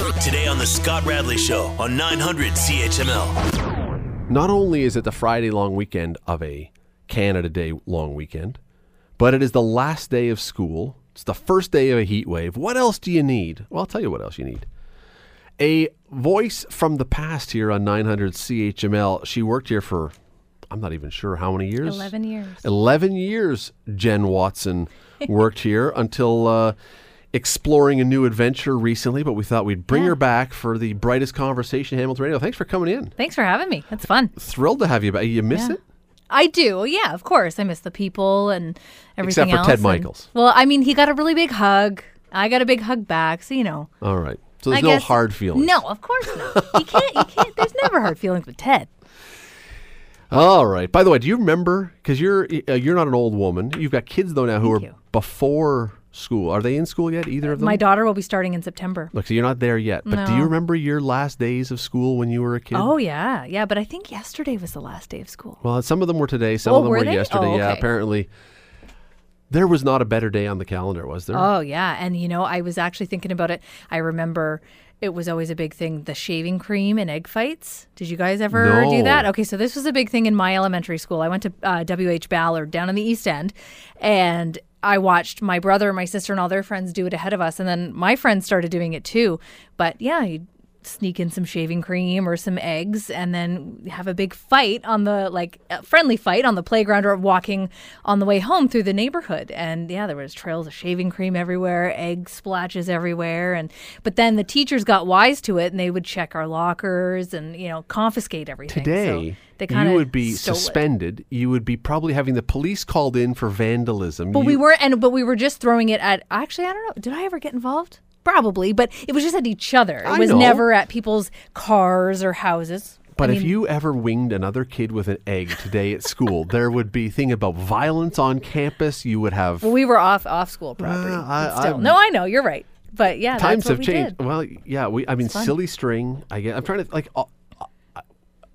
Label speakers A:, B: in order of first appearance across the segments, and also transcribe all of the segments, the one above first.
A: Today on The Scott Radley Show on 900 CHML.
B: Not only is it the Friday long weekend of a Canada Day long weekend, but it is the last day of school. It's the first day of a heat wave. What else do you need? Well, I'll tell you what else you need. A voice from the past here on 900 CHML. She worked here for, I'm not even sure how many years.
C: 11 years.
B: 11 years Jen Watson worked here until uh, exploring a new adventure recently, but we thought we'd bring
C: Yeah.
B: her back for the brightest conversation Hamilton Radio. Thanks for coming in.
C: Thanks for having me. That's fun.
B: Thrilled to have you back. You miss
C: Yeah.
B: it?
C: I do. Yeah, of course. I miss the people and everything
B: Except for
C: else.
B: Ted
C: and-
B: Michaels.
C: well, I mean, he got a really big hug. I got a big hug back. So, you know.
B: All right. So there's
C: I
B: no
C: guess-
B: hard feelings.
C: No, of course not. You can't. You can't. There's never hard feelings with Ted.
B: All right. By the way, do you remember? Because you're uh, you're not an old woman. You've got kids though now who
C: Thank
B: are
C: you.
B: before school. Are they in school yet? Either of them?
C: My daughter will be starting in September.
B: Look, so you're not there yet. But do you remember your last days of school when you were a kid?
C: Oh yeah, yeah. But I think yesterday was the last day of school.
B: Well, some of them were today. Some
C: Oh,
B: of them
C: were
B: were yesterday.
C: Oh,
B: Yeah. Apparently, there was not a better day on the calendar, was there?
C: Oh yeah, and you know, I was actually thinking about it. I remember it was always a big thing, the shaving cream and egg fights. Did you guys ever
B: No.
C: do that? Okay, so this was a big thing in my elementary school. I went to uh, WH Ballard down in the East End, and I watched my brother, my sister, and all their friends do it ahead of us, and then my friends started doing it too. But yeah, you'd sneak in some shaving cream or some eggs and then have a big fight on the like a friendly fight on the playground or walking on the way home through the neighborhood and yeah there was trails of shaving cream everywhere egg splashes everywhere and but then the teachers got wise to it and they would check our lockers and you know confiscate everything So
B: Today,
C: they
B: you
C: kinda
B: would be
C: stole it.
B: suspended. You would be probably having the police called in for vandalism.
C: But
B: You-
C: we were and but we were just throwing it at actually I don't know did I ever get involved probably but it was just at each other it
B: I
C: was
B: know.
C: never at people's cars or houses
B: But
C: I
B: if you ever winged another kid with an egg today at school, there would be thing about violence on campus. You would have
C: Well, we were off off school property.
B: Uh, I-
C: still,
B: I'm-
C: no, I know you're right, but yeah,
B: times have
C: we
B: changed.
C: Did.
B: Well, yeah, we. I mean, silly string. I get. I'm trying to like. All,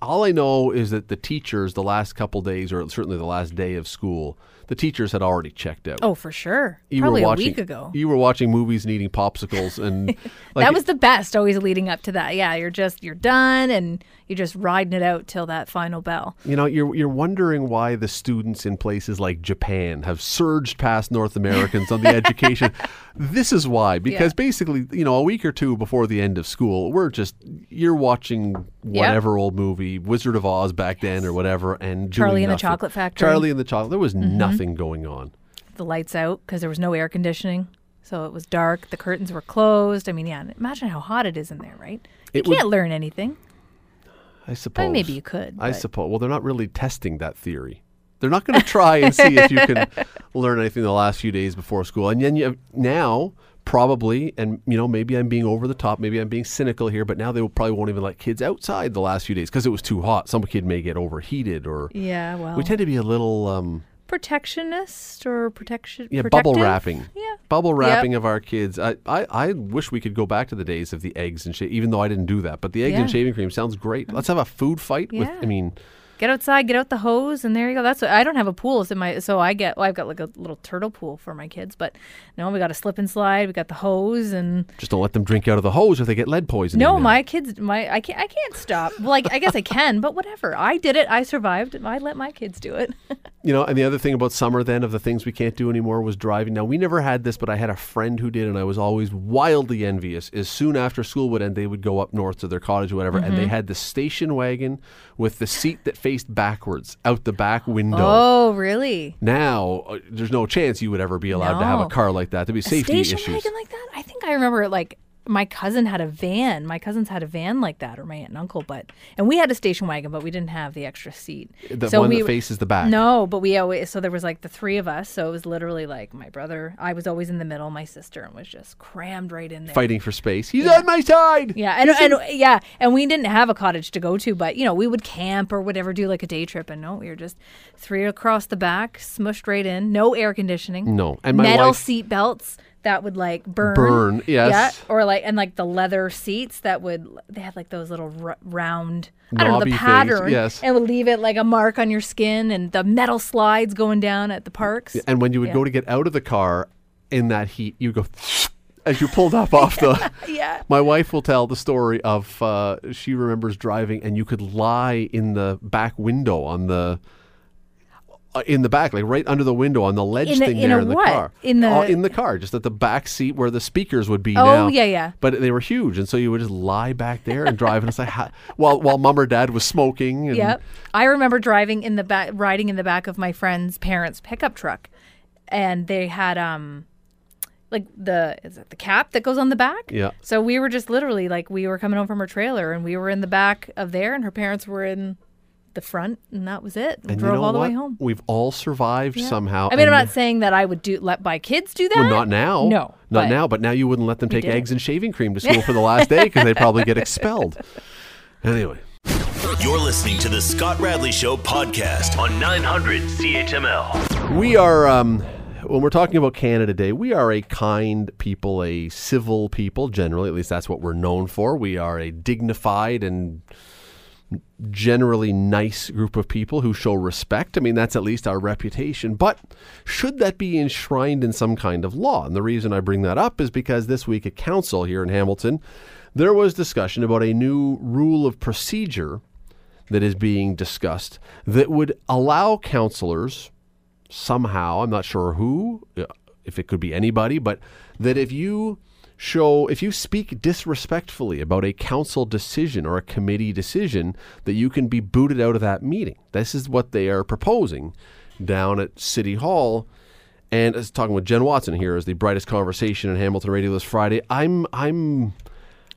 B: all I know is that the teachers, the last couple days, or certainly the last day of school, the teachers had already checked out.
C: Oh, for sure.
B: you
C: Probably
B: were watching,
C: a week ago.
B: You were watching movies and eating popsicles, and like,
C: that was the best. Always leading up to that. Yeah, you're just you're done, and you're just riding it out till that final bell.
B: You know, you're you're wondering why the students in places like Japan have surged past North Americans on the education. This is why, because
C: Yeah.
B: basically, you know, a week or two before the end of school, we're just you're watching whatever old movie, Wizard of Oz back then or whatever, and
C: Charlie and the. Chocolate Factory.
B: Charlie and the Chocolate. There was mm-hmm. nothing going on.
C: The lights out because there was no air conditioning, so it was dark. The curtains were closed. I mean, yeah, imagine how hot it is in there, right? You
B: It
C: can't learn anything.
B: I suppose.
C: maybe you could,
B: I
C: but-
B: suppose. Well, they're not really testing that theory. They're not going to try and see if you can learn anything the last few days before school. And then you now, probably, and you know, maybe I'm being over the top, maybe I'm being cynical here, but now they will probably won't even let kids outside the last few days because it was too hot. Some kid may get overheated, or
C: Yeah, well,
B: we tend to be a little, um,
C: protectionist or protection.
B: yeah, bubble wrapping.
C: Yeah.
B: Bubble wrapping of our kids. I, I, I wish we could go back to the days of the eggs and sha- even though I didn't do that. But the eggs and shaving cream sounds great. Let's have a food fight with.
C: Yeah.
B: I mean,
C: Get outside, get out the hose, and there you go. That's what I don't have a pool, so my so I get well, I've got like a little turtle pool for my kids, but no, we got a slip and slide, we got the hose, and
B: just don't let them drink out of the hose or they get lead poisoning.
C: no, my kids, my I can't I can't stop. Well, like I guess I can, but whatever. I did it. I survived. I let my kids do it.
B: You know, and the other thing about summer then of the things we can't do anymore was driving. Now we never had this, but I had a friend who did, and I was always wildly envious. Is soon after school would end, they would go up north to their cottage or whatever, and
C: Mm-hmm.
B: they had the station wagon with the seat that faced backwards out the back window.
C: oh, really?
B: Now uh, there's no chance you would ever be allowed to have a car like that. There'd be safety
C: Station
B: issues.
C: wagon like that? I think I remember it like my cousin had a van. My cousins had a van like that, or my aunt and uncle, but and we had a station wagon, but we didn't have the extra seat.
B: The
C: so
B: one
C: we
B: that faces the back.
C: No, but we always so there was like the three of us, so it was literally like my brother. I was always in the middle, my sister, and was just crammed right in there.
B: Fighting for space. He's on my side.
C: Yeah, and, and yeah, and we didn't have a cottage to go to, but you know we would camp or whatever, do like a day trip, and no, we were just three across the back, smushed right in, no air conditioning,
B: No, and my
C: metal
B: wife-
C: seat belts that would like burn,
B: Burn, yes.
C: yeah, or like and like the leather seats that would they had like those little r- round, I don't know
B: Knobby
C: the
B: things,
C: pattern,
B: yes.
C: and would leave it like a mark on your skin, and the metal slides going down at the parks.
B: And when you would
C: Yeah.
B: go to get out of the car in that heat, you'd go as you pulled up off the.
C: Yeah.
B: My wife will tell the story of uh, she remembers driving, and you could lie in the back window on the. Uh, in the back, like right under the window on the ledge
C: In a-
B: thing
C: in
B: there
C: a
B: in the
C: what?
B: car.
C: In the-
B: Oh, in the car, just at the back seat where the speakers would be
C: Oh,
B: now.
C: yeah, yeah.
B: But they were huge, and so you would just lie back there and drive, and it's like ha- while while mom or dad was smoking. And,
C: Yep. I remember driving in the back, riding in the back of my friend's parents' pickup truck, and they had um, like the is it the cap that goes on the back?
B: Yeah.
C: So we were just literally like we were coming home from her trailer, and we were in the back of there, and her parents were in the front, and that was it. We
B: And
C: drove
B: you know
C: all the
B: what?
C: way home.
B: We've all survived
C: Yeah.
B: somehow.
C: I mean, I'm not saying that I would do let my kids do that.
B: Well, not now.
C: No,
B: not
C: but
B: now. But now you wouldn't let them take eggs and shaving cream to school for the last day because they'd probably get expelled. Anyway,
A: You're listening to the Scott Radley Show podcast on 900 CHML.
B: we are. Um, when we're talking about Canada Day, we are a kind people, a civil people. Generally, at least that's what we're known for. We are a dignified and generally nice group of people who show respect. I mean, that's at least our reputation. But should that be enshrined in some kind of law? And the reason I bring that up is because this week at council here in Hamilton, there was discussion about a new rule of procedure that is being discussed that would allow councillors somehow, I'm not sure who, if it could be anybody, but that if you show, if you speak disrespectfully about a council decision or a committee decision, that you can be booted out of that meeting. This is what they are proposing down at City Hall. And as talking with Jen Watson here is the brightest conversation in Hamilton Radio this Friday. I'm I'm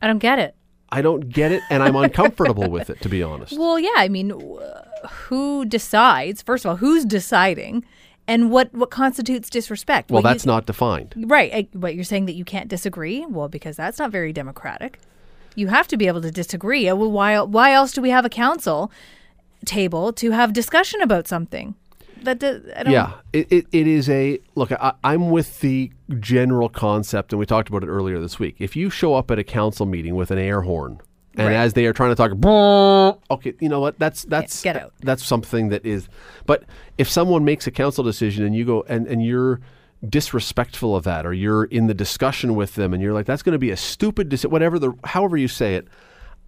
C: I don't get it.
B: I don't get it and I'm uncomfortable with it to be honest.
C: Well, yeah. I mean, who decides? First of all, who's deciding, and what what constitutes disrespect?
B: Well,
C: What you-
B: that's not defined.
C: right. I, but you're saying that you can't disagree. Well, because that's not very democratic. You have to be able to disagree. Uh, Well, why why else do we have a council table to have discussion about something? That does, I don't.
B: Yeah, it, it, it is a look. I, I'm with the general concept, and we talked about it earlier this week. If you show up at a council meeting with an air horn, and
C: Right.
B: as they are trying to talk, okay, you know what? That's that's
C: out.
B: That's something that is. But if someone makes a council decision and you go and and you're disrespectful of that, or you're in the discussion with them, and you're like, that's going to be a stupid decision, whatever the however you say it.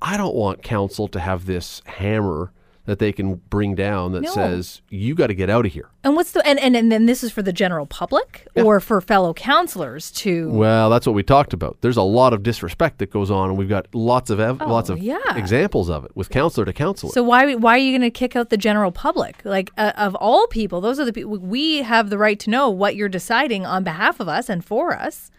B: I don't want council to have this hammer that they can bring down that
C: No.
B: says you got to get out of here.
C: And what's the and, and and then this is for the general public or for fellow councilors to
B: Well, that's what we talked about. There's a lot of disrespect that goes on, and we've got lots of ev- lots of
C: Oh, yeah.
B: examples of it with councilor to councilor.
C: So why why are you going to kick out the general public? Like uh, of all people, those are the people we have the right to know what you're deciding on behalf of us and for us.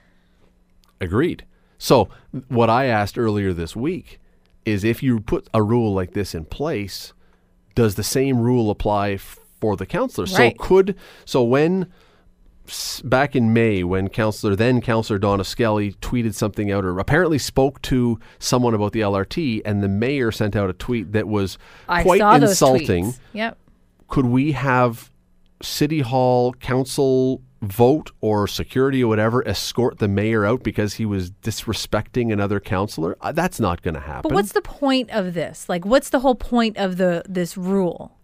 B: Agreed. So what I asked earlier this week is if you put a rule like this in place, does the same rule apply for the councilor?
C: Right.
B: So could so when s- back in May when councilor then councilor Donna Skelly tweeted something out or apparently spoke to someone about the LRT and the mayor sent out a tweet that was
C: I
B: quite
C: saw
B: insulting.
C: Yep.
B: could we have city hall council vote or security or whatever escort the mayor out because he was disrespecting another councilor? Uh, That's not going to happen.
C: But what's the point of this? Like, what's the whole point of the this rule?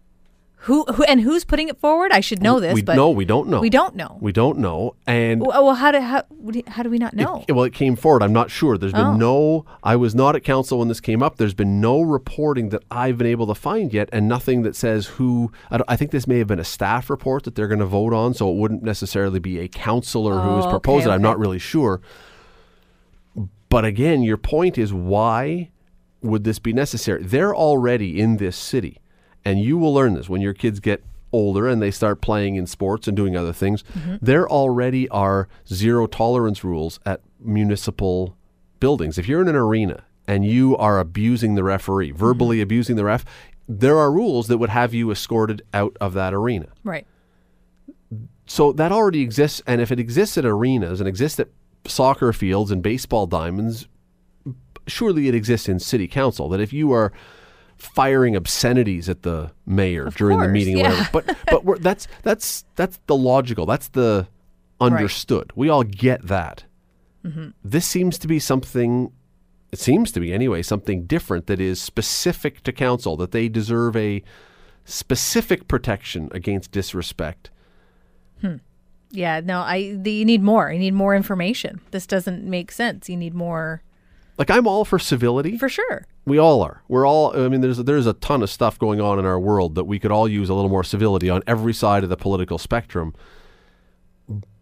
C: Who, who and who's putting it forward? I should know this,
B: we
C: but
B: no, we don't know.
C: we don't know.
B: We don't know. And
C: well, well, how do how what do you- how do we not know?
B: Well, it came forward. I'm not sure. There's been
C: Oh.
B: no. I was not at council when this came up. There's been no reporting that I've been able to find yet, and nothing that says who. I, I think this may have been a staff report that they're going to vote on, so it wouldn't necessarily be a councilor who has
C: Oh,
B: proposed
C: okay,
B: it. I'm
C: okay.
B: not really sure. But again, your point is why would this be necessary? They're already in this city, and you will learn this when your kids get older and they start playing in sports and doing other things. Mm-hmm. There already are zero tolerance rules at municipal buildings. If you're in an arena and you are abusing the referee, verbally mm-hmm. abusing the ref, there are rules that would have you escorted out of that arena.
C: right.
B: So that already exists, and if it exists at arenas and exists at soccer fields and baseball diamonds, surely it exists in city council. That if you are firing obscenities at the mayor during the meeting,
C: yeah.
B: whatever, but but we're, that's that's that's the logical. That's the understood. We all get that.
C: Mm-hmm.
B: This seems to be something. It seems to be anyway something different that is specific to council. That they deserve a specific protection against disrespect Hmm.
C: Yeah, no, I the, you need more. You need more information. This doesn't make sense. You need more
B: Like I'm all for civility.
C: for sure.
B: We all are. We're all. I mean, there's there's a ton of stuff going on in our world that we could all use a little more civility on every side of the political spectrum.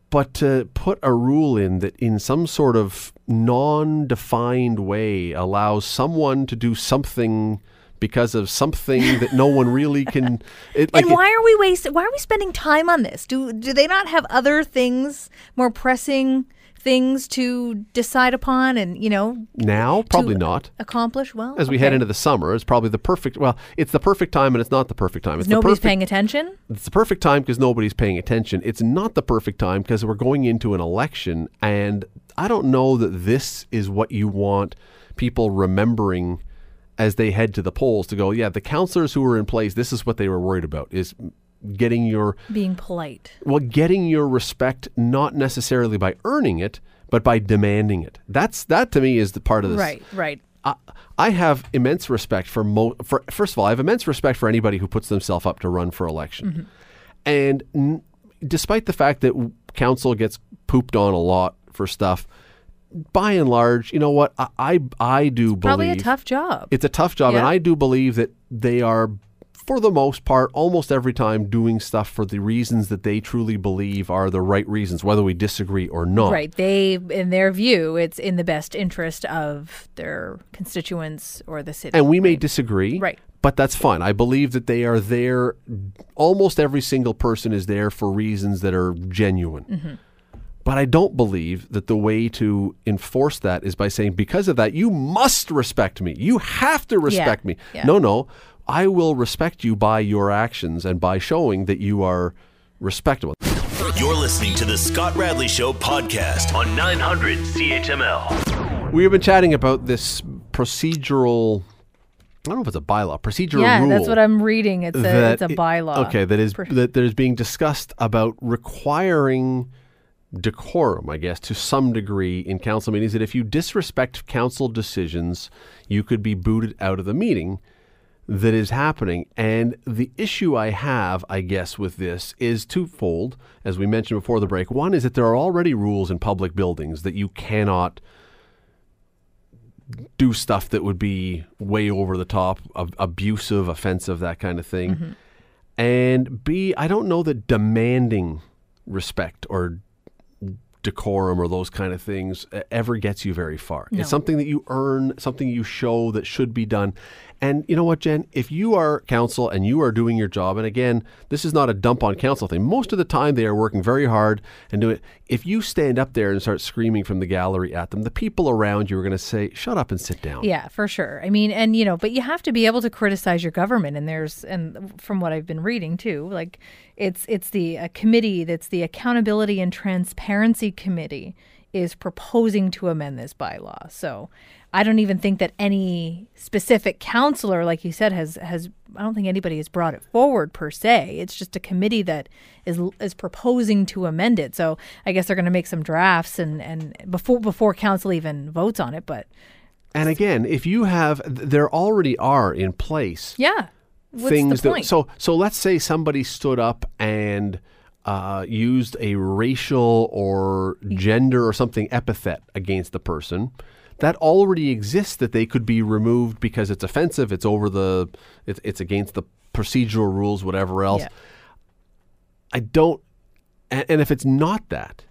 B: But to put a rule in that, in some sort of non-defined way, allows someone to do something because of something that no one really can. It, like
C: and why are we wasting? Why are we spending time on this? Do do they not have other things, more pressing things to decide upon, and you know,
B: now, probably not.
C: accomplish? Well,
B: As we head into the summer, it's probably the perfect. Well, it's the perfect time, and it's not the perfect time. It's
C: nobody's
B: perfect,
C: paying attention.
B: It's the perfect time because nobody's paying attention. It's not the perfect time because we're going into an election, and I don't know that this is what you want people remembering as they head to the polls to go, yeah, the councilors who were in place, this is what they were worried about is getting your
C: Being polite.
B: well, getting your respect not necessarily by earning it, but by demanding it. That's that to me is the part of this.
C: Right, right.
B: I, I have immense respect for, mo- for first of all, I have immense respect for anybody who puts themselves up to run for election. Mm-hmm. And n- despite the fact that council gets pooped on a lot for stuff, by and large, you know what? I I, I do
C: Probably a tough job.
B: it's a tough job, and I do believe that they are, for the most part, almost every time doing stuff for the reasons that they truly believe are the right reasons, whether we disagree or not.
C: Right. They, in their view, it's in the best interest of their constituents or the city.
B: And we may disagree.
C: Right.
B: But that's fine. I believe that they are there. Almost every single person is there for reasons that are genuine.
C: Mm-hmm.
B: But I don't believe that the way to enforce that is by saying, because of that, you must respect me. You have to respect me.
C: yeah.
B: No, no. I will respect you by your actions and by showing that you are respectable.
A: You're listening to the Scott Radley Show podcast on 900 CHML.
B: We have been chatting about this procedural. I don't know if it's a bylaw, procedural
C: yeah,
B: rule.
C: that's what I'm reading. It's a,
B: that
C: it's a
B: i-
C: bylaw.
B: Okay, that is that that is being discussed about requiring decorum, I guess, to some degree in council meetings. That if you disrespect council decisions, you could be booted out of the meeting that is happening. And the issue I have, I guess, with this is twofold. As we mentioned before the break, one is that there are already rules in public buildings that you cannot do stuff that would be way over the top, ab- abusive, offensive, that kind of thing. Mm-hmm. And B, I don't know that demanding respect or decorum or those kind of things ever gets you very far.
C: No.
B: It's something that you earn, something you show that should be done. And you know what, Jen? If you are council and you are doing your job, and again, this is not a dump on council thing. Most of the time, they are working very hard and doing it. If you stand up there and start screaming from the gallery at them, the people around you are going to say, "Shut up and sit down."
C: Yeah, for sure. I mean, and you know, but you have to be able to criticize your government. And there's, and from what I've been reading too, like it's it's the uh, committee that's the Accountability and Transparency Committee is proposing to amend this bylaw. So I don't even think that any specific councilor, like you said, has has. I don't think anybody has brought it forward per se. It's just a committee that is is proposing to amend it. So I guess they're going to make some drafts and and before before council even votes on it. But
B: And again, if you have, there already are in place
C: yeah, what's
B: things
C: the
B: that.
C: point?
B: So, so let's say somebody stood up and uh, used a racial or gender or something epithet against the person. That already exists. That they could be removed because it's offensive. It's over the. It's, it's against the procedural rules. Whatever else.
C: Yeah.
B: I don't. And, and if it's not that,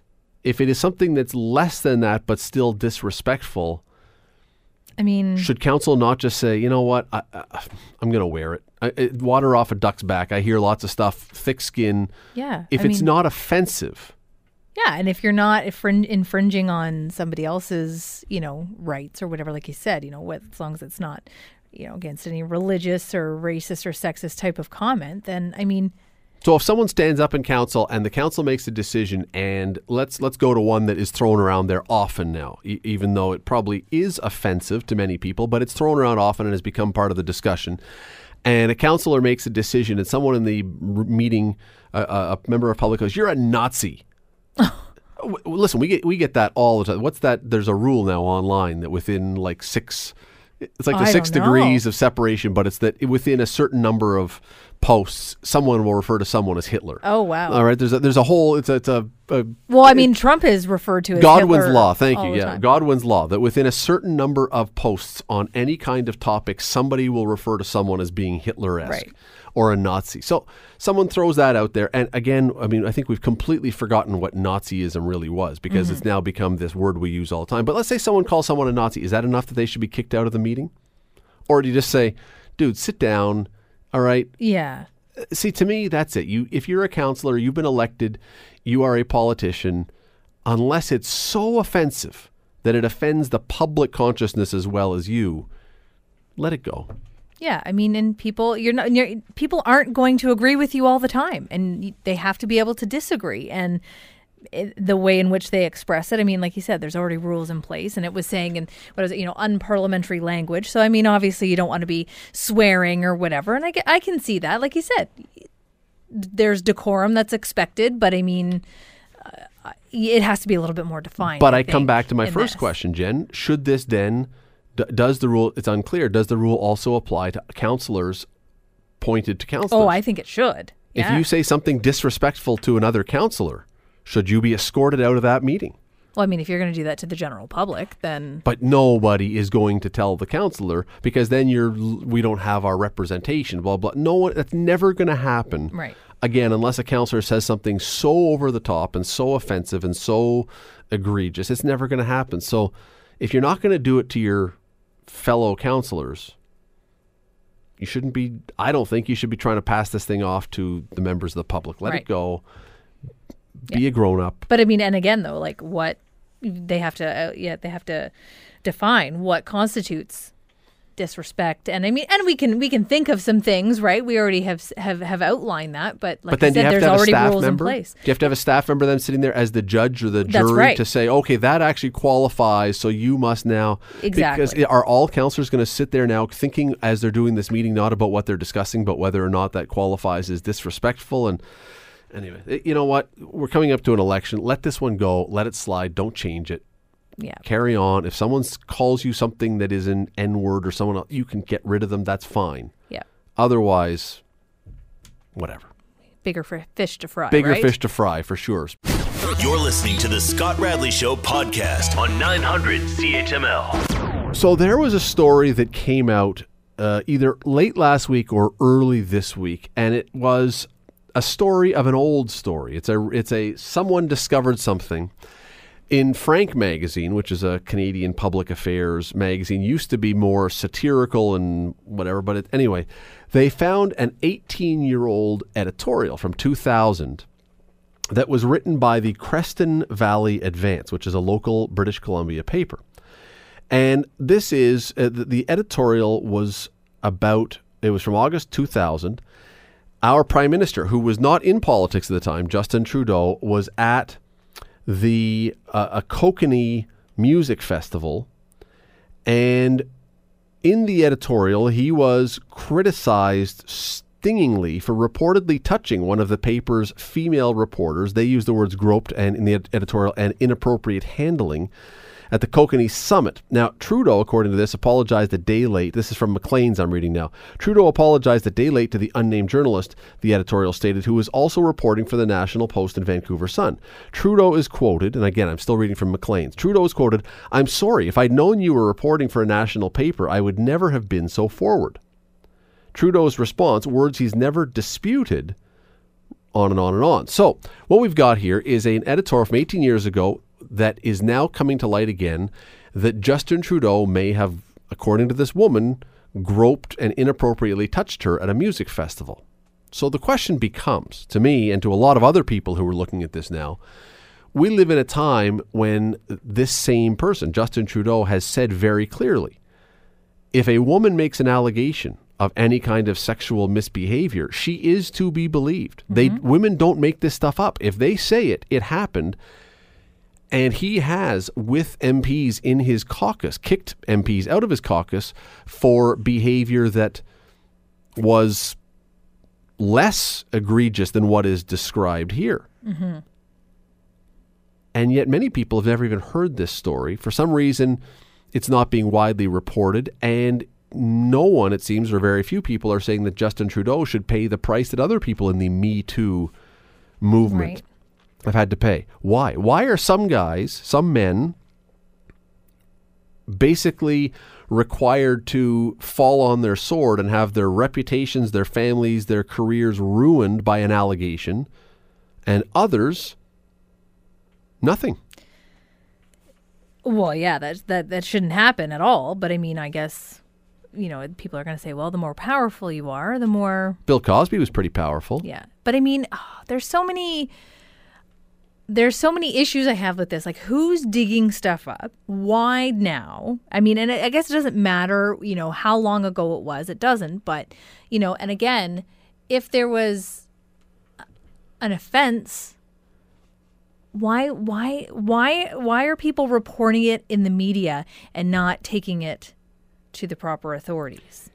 B: if it is something that's less than that but still disrespectful,
C: I mean,
B: should council not just say, you know what, I, I'm going to wear it. I, it? Water off a duck's back. I hear lots of stuff, thick skin.
C: yeah.
B: If
C: I
B: it's
C: mean,
B: not offensive,
C: yeah, and if you're not infring- infringing on somebody else's, you know, rights or whatever, like you said, you know, as long as it's not, you know, against any religious or racist or sexist type of comment, then I mean,
B: so if someone stands up in council and the council makes a decision, and let's let's go to one that is thrown around there often now, e- even though it probably is offensive to many people, but it's thrown around often and has become part of the discussion. And a councilor makes a decision, and someone in the meeting, uh, a member of public goes, "You're a Nazi." Listen, we get we get that all the time. What's that? There's a rule now online that within like six, it's like the
C: I
B: six
C: don't know.
B: degrees of separation, but it's that within a certain number of posts, someone will refer to someone as Hitler.
C: Oh, wow.
B: All right, there's a, there's a whole it's a, it's a, a
C: Well, I mean, Trump is referred to as
B: Godwin's
C: Hitler
B: law. Thank
C: all
B: you.
C: the
B: Yeah,
C: time.
B: Godwin's law that within a certain number of posts on any kind of topic, somebody will refer to someone as being Hitler-esque
C: Right.
B: Or a Nazi. So someone throws that out there, and again, I mean, I think we've completely forgotten what Nazism really was because
C: Mm-hmm.
B: it's now become this word we use all the time. But let's say someone calls someone a Nazi. Is that enough that they should be kicked out of the meeting, or do you just say, "Dude, sit down"? All right,
C: Yeah.
B: see to me that's it you if you're a councilor you've been elected you are a politician unless it's so offensive that it offends the public consciousness as well as you let it go
C: Yeah, I mean, and people, you're not, you're, people aren't going to agree with you all the time, and they have to be able to disagree. And it, the way in which they express it, I mean, like you said, there's already rules in place, and it was saying in what is it, you know, unparliamentary language. So, I mean, obviously, you don't want to be swearing or whatever, and I, get- I can see that. Like you said, there's decorum that's expected, but I mean, uh, it has to be a little bit more defined.
B: but i, come back to my first
C: this.
B: question jen should this then d- does the rule it's unclear does the rule also apply to councilors pointed to councilors?
C: Oh, I think it should.
B: if you say something disrespectful to another councilor should you be escorted out of that meeting?
C: Well, I mean, if you're going to do that to the general public, then
B: but nobody is going to tell the councilor because then you're we don't have our representation blah blah. No one that's never going to happen
C: Right.
B: again unless a councilor says something so over the top and so offensive and so egregious. It's never going to happen. So if you're not going to do it to your fellow councilors you shouldn't be i don't think you should be trying to pass this thing off to the members of the public. Let
C: Right.
B: it go. Be a grown up
C: But I mean, and again, though, like what they have to, uh, yeah, they have to define what constitutes disrespect. And I mean, and we can we can think of some things, right? We already have have have outlined that, but like
B: but then
C: I said, there's
B: to have a
C: already rules
B: member?
C: in place.
B: Do you have to have a staff member then sitting there as the judge or the
C: That's
B: jury
C: right.
B: to say, okay, that actually qualifies, so you must now.
C: Exactly.
B: Because are all councilors going to sit there now thinking as they're doing this meeting not about what they're discussing, but whether or not that qualifies as disrespectful? And anyway, eh, you know what? We're coming up to an election. Let this one go. Let it slide. Don't change it.
C: Yeah,
B: Carry on. If someone calls you something that is an N word or someone else, you can get rid of them. That's fine.
C: yeah,
B: Otherwise, whatever.
C: bigger for fish to fry.
B: Bigger
C: right?
B: fish to fry for sure.
A: You're listening to the Scott Radley Show podcast on 900 CHML.
B: So there was a story that came out uh, either late last week or early this week, and it was a story of an old story. It's a it's a someone discovered something in Frank magazine, which is a Canadian public affairs magazine. Used to be more satirical and whatever, but it, anyway, they found an 18 year old editorial from 2000 that was written by the Creston Valley Advance, which is a local British Columbia paper. And this is uh, the, the editorial was about, it was from August 2000. Our prime minister, who was not in politics at the time, Justin Trudeau, was at the uh, a Kokanee music festival. And in the editorial, he was criticized stingingly for reportedly touching one of the paper's female reporters. They used the words groped and in the editorial and inappropriate handling at the Kokanee summit. Now, Trudeau, according to this, apologized a day late. This is from Maclean's I'm reading now. Trudeau apologized a day late to the unnamed journalist, the editorial stated, who was also reporting for the National Post and Vancouver Sun. Trudeau is quoted, and again, I'm still reading from Maclean's. Trudeau is quoted, I'm sorry, if I'd known you were reporting for a national paper, I would never have been so forward. Trudeau's response, words he's never disputed, on and on and on. So, what we've got here is an editorial from 18 years ago that is now coming to light again that Justin Trudeau may have, according to this woman, groped and inappropriately touched her at a music festival. So the question becomes, to me and to a lot of other people who are looking at this now, we live in a time when this same person, Justin Trudeau, has said very clearly if a woman makes an allegation of any kind of sexual misbehavior, she is to be believed. They mm-hmm. women don't make this stuff up. If they say it, it happened. And he has, with MPs in his caucus, kicked MPs out of his caucus for behavior that was less egregious than what is described here. Mm-hmm. And yet, many people have never even heard this story. For some reason, it's not being widely reported. And no one, it seems, or very few people are saying that Justin Trudeau should pay the price that other people in the Me Too movement
C: Right.
B: Have had to pay. Why? Why are some guys, some men, basically required to fall on their sword and have their reputations, their families, their careers ruined by an allegation, and others, nothing?
C: Well, yeah, that that that shouldn't happen at all. But I mean, I guess you know people are going to say, well, the more powerful you are, the more
B: Bill Cosby was pretty powerful.
C: yeah. But I mean, ah, there's so many. There's so many issues I have with this. Like, who's digging stuff up? Why now? I mean, and I guess it doesn't matter, you know, how long ago it was. It doesn't. But, you know, and again, if there was an offense, why, why, why, why are people reporting it in the media and not taking it to the proper authorities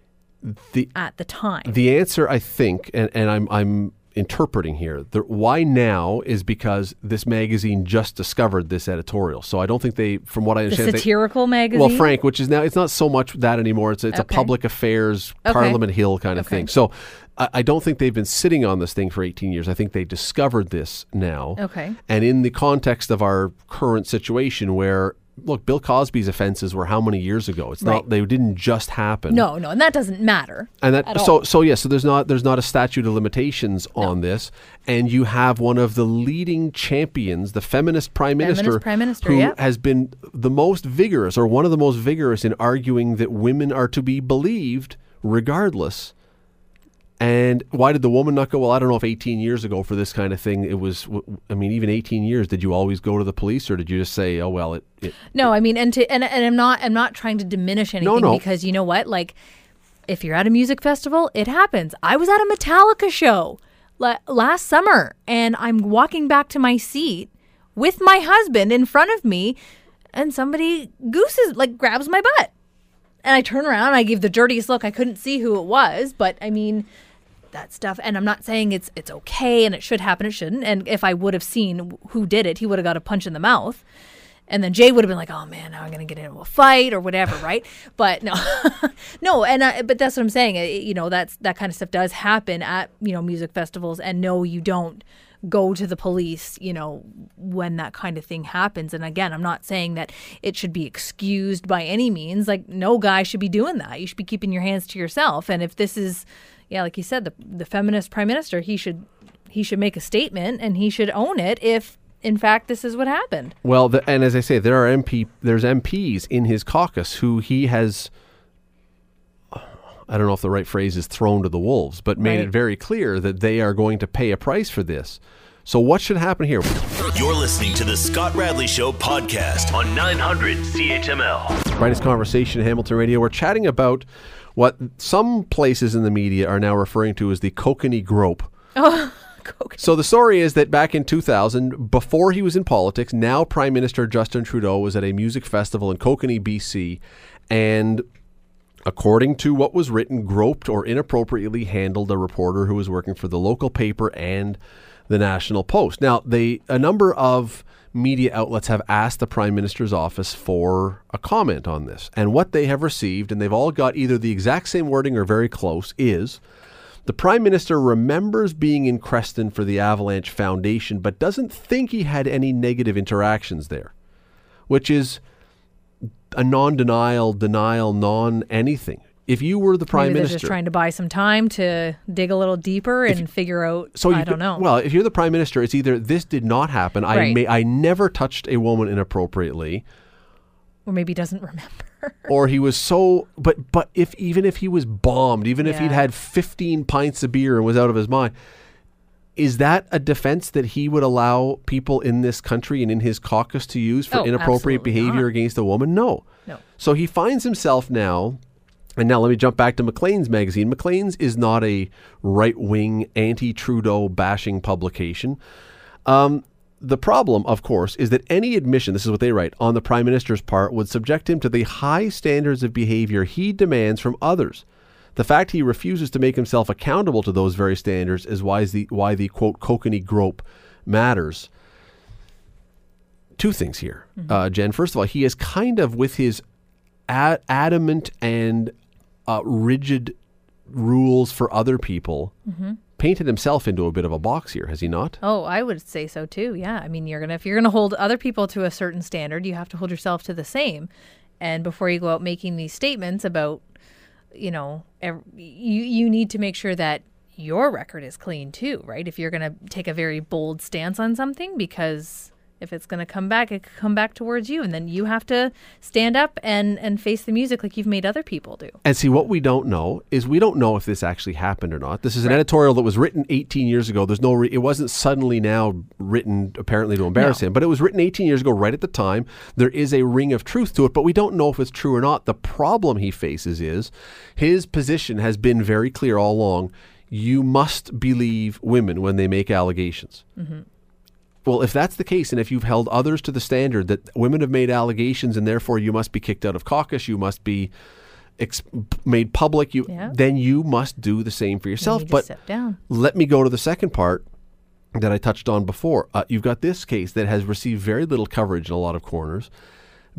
B: The
C: at the time?
B: The answer, I think, and, and I'm I'm interpreting here, the why now is because this magazine just discovered this editorial. So I don't think they, from what I
C: the
B: understand, they-
C: satirical magazine.
B: well, Frank, which is now it's not so much that anymore. It's it's
C: Okay.
B: a public affairs,
C: Okay.
B: Parliament Hill kind of
C: Okay.
B: thing. So I, I don't think they've been sitting on this thing for 18 years. I think they discovered this now.
C: Okay.
B: And in the context of our current situation, where look, Bill Cosby's offenses were how many years ago? It's
C: Right.
B: not they didn't just happen.
C: No, no, and that doesn't matter.
B: And that
C: at
B: so
C: all.
B: so yeah, so there's not there's not a statute of limitations on this, and you have one of the leading champions, the feminist prime
C: Feminist
B: minister,
C: prime minister,
B: who
C: yeah.
B: has been the most vigorous or one of the most vigorous in arguing that women are to be believed regardless. And why did the woman not go? Well, I don't know if 18 years ago for this kind of thing it was. I mean, even 18 years, did you always go to the police, or did you just say, "Oh well, it"? it
C: No, I mean, and to and, and I'm not I'm not trying to diminish anything
B: no.
C: because you know what, like if you're at a music festival, it happens. I was at a Metallica show la- last summer, and I'm walking back to my seat with my husband in front of me, and somebody gooses like grabs my butt, and I turn around, and I give the dirtiest look. I couldn't see who it was, but I mean. That stuff, and I'm not saying it's it's okay and it should happen. It shouldn't. And if I would have seen who did it, he would have got a punch in the mouth. And then Jay would have been like, "Oh man, now I'm gonna get into a fight or whatever, right?" But no, no, and uh, but that's what I'm saying. Uh, you know, that's that kind of stuff does happen at you know music festivals, and no, you don't go to the police, you know, when that kind of thing happens. And again, I'm not saying that it should be excused by any means. Like, no guy should be doing that. You should be keeping your hands to yourself. And if this is, yeah, like you said, the the feminist prime minister, he should he should make a statement and he should own it if in fact this is what happened.
B: Well, the, and as I say, there are MP, there's MPs in his caucus who he has. I don't know if the right phrase is thrown to the wolves, but made
C: Right.
B: it very clear that they are going to pay a price for this. So what should happen here?
A: You're listening to the Scott Radley Show podcast on 900 CHML.
B: Brightest conversation in Hamilton Radio. We're chatting about what some places in the media are now referring to as the kokanee grope. Oh, so the story is that back in 2000, before he was in politics, now Prime Minister Justin Trudeau was at a music festival in Kokanee, BC, and according to what was written, groped or inappropriately handled a reporter who was working for the local paper and the National Post. Now, they a number of media outlets have asked the Prime Minister's office for a comment on this, and what they have received, and they've all got either the exact same wording or very close, is. The Prime Minister remembers being in Creston for the Avalanche Foundation, but doesn't think he had any negative interactions there, which is a non denial, denial, non anything. If you were the Prime
C: Maybe they're
B: Minister.
C: just trying to buy some time to dig a little deeper and figure out.
B: so you
C: I don't know.
B: Well, if you're the Prime Minister, it's either this did not happen, I, may, I never touched a woman inappropriately,
C: or maybe doesn't remember.
B: or he was so but but if even if he was bombed even if he'd had 15 pints of beer and was out of his mind is that a defense that he would allow people in this country and in his caucus to use for
C: Oh,
B: inappropriate behavior
C: not.
B: against a woman no
C: No.
B: so he finds himself now and now let me jump back to Maclean's magazine. Maclean's is not a right-wing anti-Trudeau bashing publication. Um, the problem, of course, is that any admission, this is what they write, on the Prime Minister's part would subject him to the high standards of behavior he demands from others. The fact he refuses to make himself accountable to those very standards is why the, why the quote, kokanee grope matters. Two things here, uh, Jen. First of all, he is kind of with his ad- adamant and uh, rigid rules for other people, painted himself into a bit of a box here, has he not?
C: Oh, I would say so too. Yeah. I mean, you're going to if you're going to hold other people to a certain standard, you have to hold yourself to the same. And before you go out making these statements about you know, ev- you you need to make sure that your record is clean too, right? If you're going to take a very bold stance on something because if it's going to come back, it could come back towards you and then you have to stand up and and face the music like you've made other people do.
B: And see, what we don't know is we don't know if this actually happened or not. This is an editorial that was written 18 years ago. There's no, re- it wasn't suddenly now written apparently to embarrass
C: No.
B: him, but it was written 18 years ago, right at the time. There is a ring of truth to it, but we don't know if it's true or not. The problem he faces is his position has been very clear all along. You must believe women when they make allegations. Mm-hmm. Well, if that's the case, and if you've held others to the standard that women have made allegations and therefore you must be kicked out of caucus, you must be ex- made public, you
C: Yeah.
B: then you must do the same for yourself. But
C: down.
B: let me go to the second part that I touched on before. Uh, you've got this case that has received very little coverage in a lot of corners.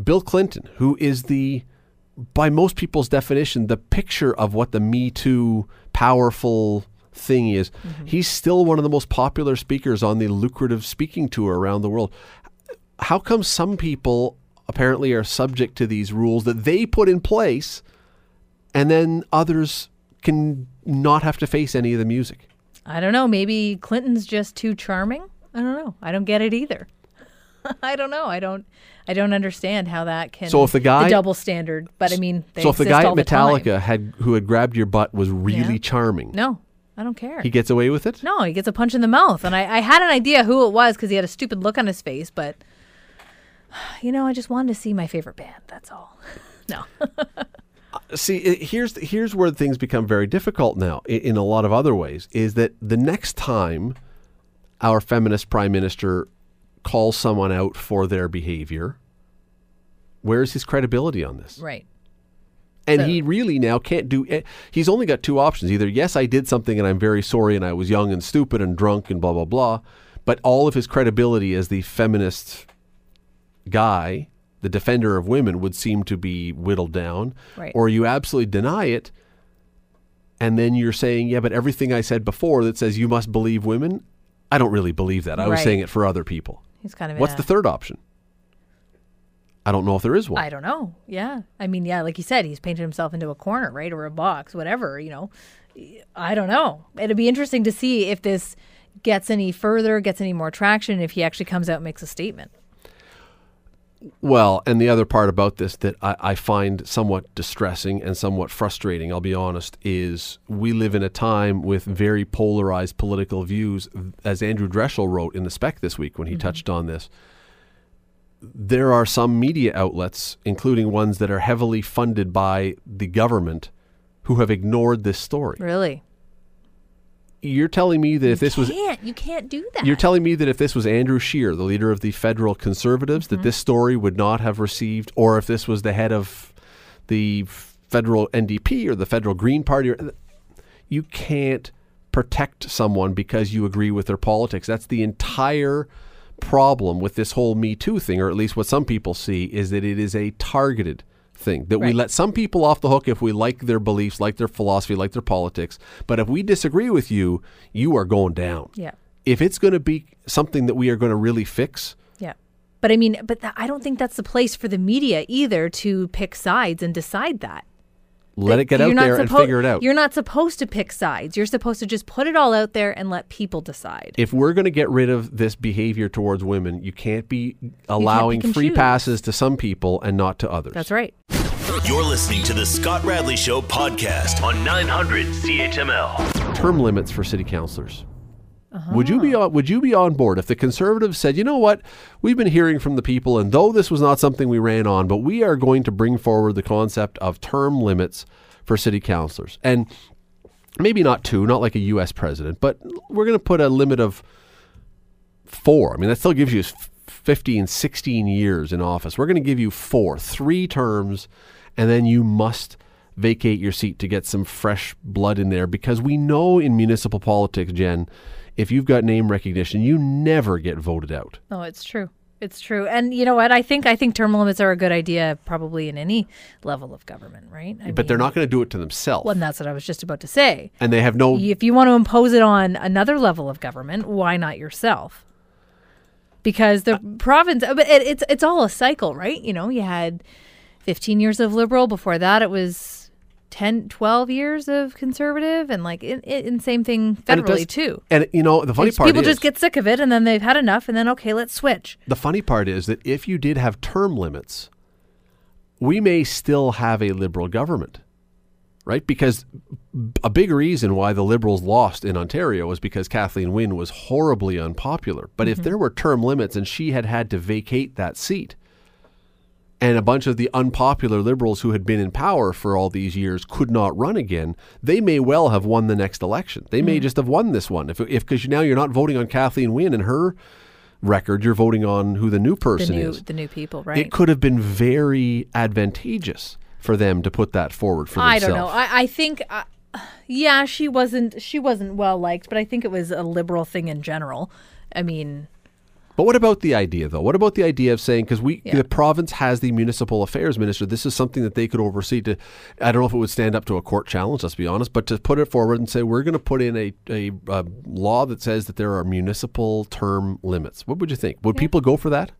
B: Bill Clinton, who is the, by most people's definition, the picture of what the Me Too powerful thing is, mm-hmm. he's still one of the most popular speakers on the lucrative speaking tour around the world. How come some people apparently are subject to these rules that they put in place and then others can not have to face any of the music?
C: I don't know. Maybe Clinton's just too charming. I don't know. I don't get it either. I don't know. I don't. I don't understand how that can.
B: So if the guy-
C: double standard, but I mean, they
B: so if the guy at
C: the.
B: Metallica had who had grabbed your butt was really
C: Yeah.
B: charming,
C: no, I don't care.
B: he gets away with it.
C: no, he gets a punch in the mouth, and I, I had an idea who it was because he had a stupid look on his face, but you know, I just wanted to see my favorite band. That's all. no.
B: Uh, see, it, here's here's where things become very difficult now. In, in a lot of other ways, is that the next time our feminist prime minister calls someone out for their behavior, where's his credibility on this?
C: right.
B: And
C: So-
B: he really now can't do. eh, He's only got two options: either yes, I did something and I'm very sorry, and I was young and stupid and drunk and blah blah blah. But all of his credibility as the feminist guy, the defender of women, would seem to be whittled down.
C: Right.
B: Or you absolutely deny it, and then you're saying, yeah, but everything I said before that says you must believe women, I don't really believe that. I was saying it for other people.
C: He's kind of.
B: What's the third option? I don't know if there is one.
C: I don't know. Yeah. I mean, yeah, like you said, he's painted himself into a corner, right? Or a box, whatever, you know. I don't know. It'd be interesting to see if this gets any further, gets any more traction, if he actually comes out and makes a statement.
B: Well, and the other part about this that I, I find somewhat distressing and somewhat frustrating, I'll be honest, is we live in a time with very polarized political views. As Andrew Dreschel wrote in the spec this week when he mm-hmm. touched on this, there are some media outlets, including ones that are heavily funded by the government, who have ignored this story.
C: Really?
B: You're telling me that if this was
C: can't. You can't do that.
B: You're telling me that if this was Andrew Scheer, the leader of the federal conservatives,
C: Mm-hmm.
B: that this story would not have received, or if this was the head of the federal NDP or the federal Green Party, or, you can't protect someone because you agree with their politics. That's the entire problem with this whole Me Too thing, or at least what some people see, is that it is a targeted thing. That we let some people off the hook if we like their beliefs, like their philosophy, like their politics. But if we disagree with you, you are going down
C: yeah.
B: if it's going to be something that we are going to really fix,
C: Yeah. But I mean, but th- I don't think that's the place for the media either to pick sides and decide that.
B: Let it get out
C: not
B: there and figure it out.
C: You're not supposed to pick sides. You're supposed to just put it all out there and let people decide.
B: If we're going to get rid of this behavior towards women, you can't be allowing
C: pick and
B: free
C: choose.
B: passes to some people and not to others.
C: That's right.
A: You're listening to the Scott Radley Show podcast on 900 CHML.
B: Term limits for city councilors. Uh-huh. Would you be on, would you be on board if the conservatives said, you know what, we've been hearing from the people, and though this was not something we ran on, but we are going to bring forward the concept of term limits for city councilors, and maybe not two, not like a U.S. president, but we're going to put a limit of four. I mean, that still gives you f- 15, 16 years in office. We're going to give you four, three terms, and then you must vacate your seat to get some fresh blood in there because we know in municipal politics, Jen, if you've got name recognition, you never get voted out.
C: Oh, it's true. It's true. And you know what? I think I think term limits are a good idea probably in any level of government, right? I
B: but they're not going to do it to themselves.
C: Well, and that's what I was just about to say.
B: and they have no
C: If you want to impose it on another level of government, why not yourself? Because the uh, province, but it, it's it's all a cycle, right? You know, you had 15 years of liberal. Before that, it was 10, 12 years of conservative, and like in, same thing federally
B: does-
C: too.
B: And you know the funny part
C: people
B: is
C: just get sick of it, and then they've had enough, and then okay, let's switch.
B: the funny part is that if you did have term limits, we may still have a liberal government, right? Because a big reason why the Liberals lost in Ontario was because Kathleen Wynne was horribly unpopular. But if mm-hmm. there were term limits and she had had to vacate that seat, and a bunch of the unpopular Liberals who had been in power for all these years could not run again, they may well have won the next election. They may just have won this one if if because now you're not voting on Kathleen Wynne and her record, you're voting on who the new
C: The
B: person
C: new
B: is.
C: the new people, right?
B: It could have been very advantageous for them to put that forward for
C: I
B: themselves.
C: I don't know. I, I think, uh, yeah, she wasn't she wasn't well liked, but I think it was a liberal thing in general. I mean,
B: But what about the idea, though? What about the idea of saying because we
C: Yeah.
B: the province has the municipal affairs minister? This is something that they could oversee. To I don't know if it would stand up to a court challenge. Let's be honest, but to put it forward and say we're going to put in a, a, a law that says that there are municipal term limits. What would you think? Would people go for that?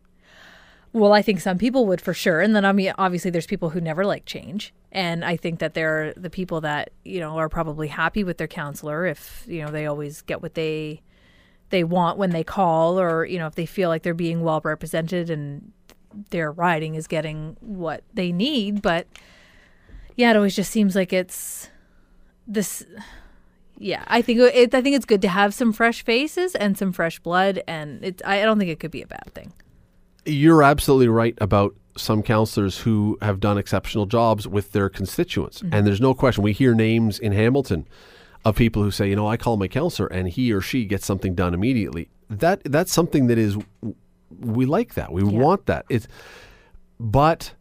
C: well, I think some people would for sure, and then I mean, obviously, there's people who never like change, and I think that they're the people that you know are probably happy with their councilor if you know they always get what they they want when they call, or you know if they feel like they're being well represented and their riding is getting what they need, but yeah, it always just seems like it's this. Yeah, I think it, I think it's good to have some fresh faces and some fresh blood, and it. I don't think it could be a bad thing.
B: You're absolutely right about some councilors who have done exceptional jobs with their constituents. Mm-hmm. And there's no question. We hear names in Hamilton of people who say, you know, I call my councilor and he or she gets something done immediately. That that's something that is we like that. We want that. It's but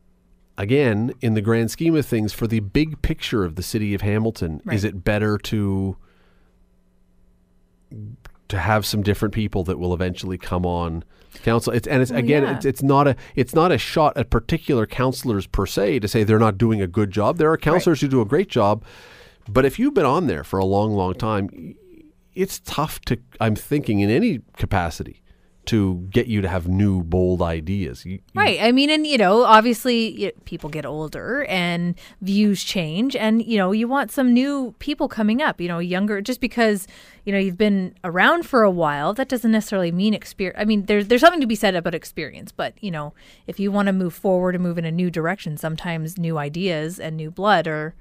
B: again, in the grand scheme of things, for the big picture of the city of Hamilton, is it better to to have some different people that will eventually come on council? It's and it's again,
C: yeah.
B: it's it's not a it's not a shot at particular councilors per se to say they're not doing a good job. There are councilors who do a great job, but if you've been on there for a long, long time, it's tough to. I'm thinking in any capacity to get you to have new, bold ideas. You- you-
C: Right. I mean, and you know, obviously, y people get older and views change, and you know, you want some new people coming up. You know, younger. Just because you know you've been around for a while, that doesn't necessarily mean experience. I mean, there's there's something to be said about experience, but you know, if you want to move forward and move in a new direction, sometimes new ideas and new blood are.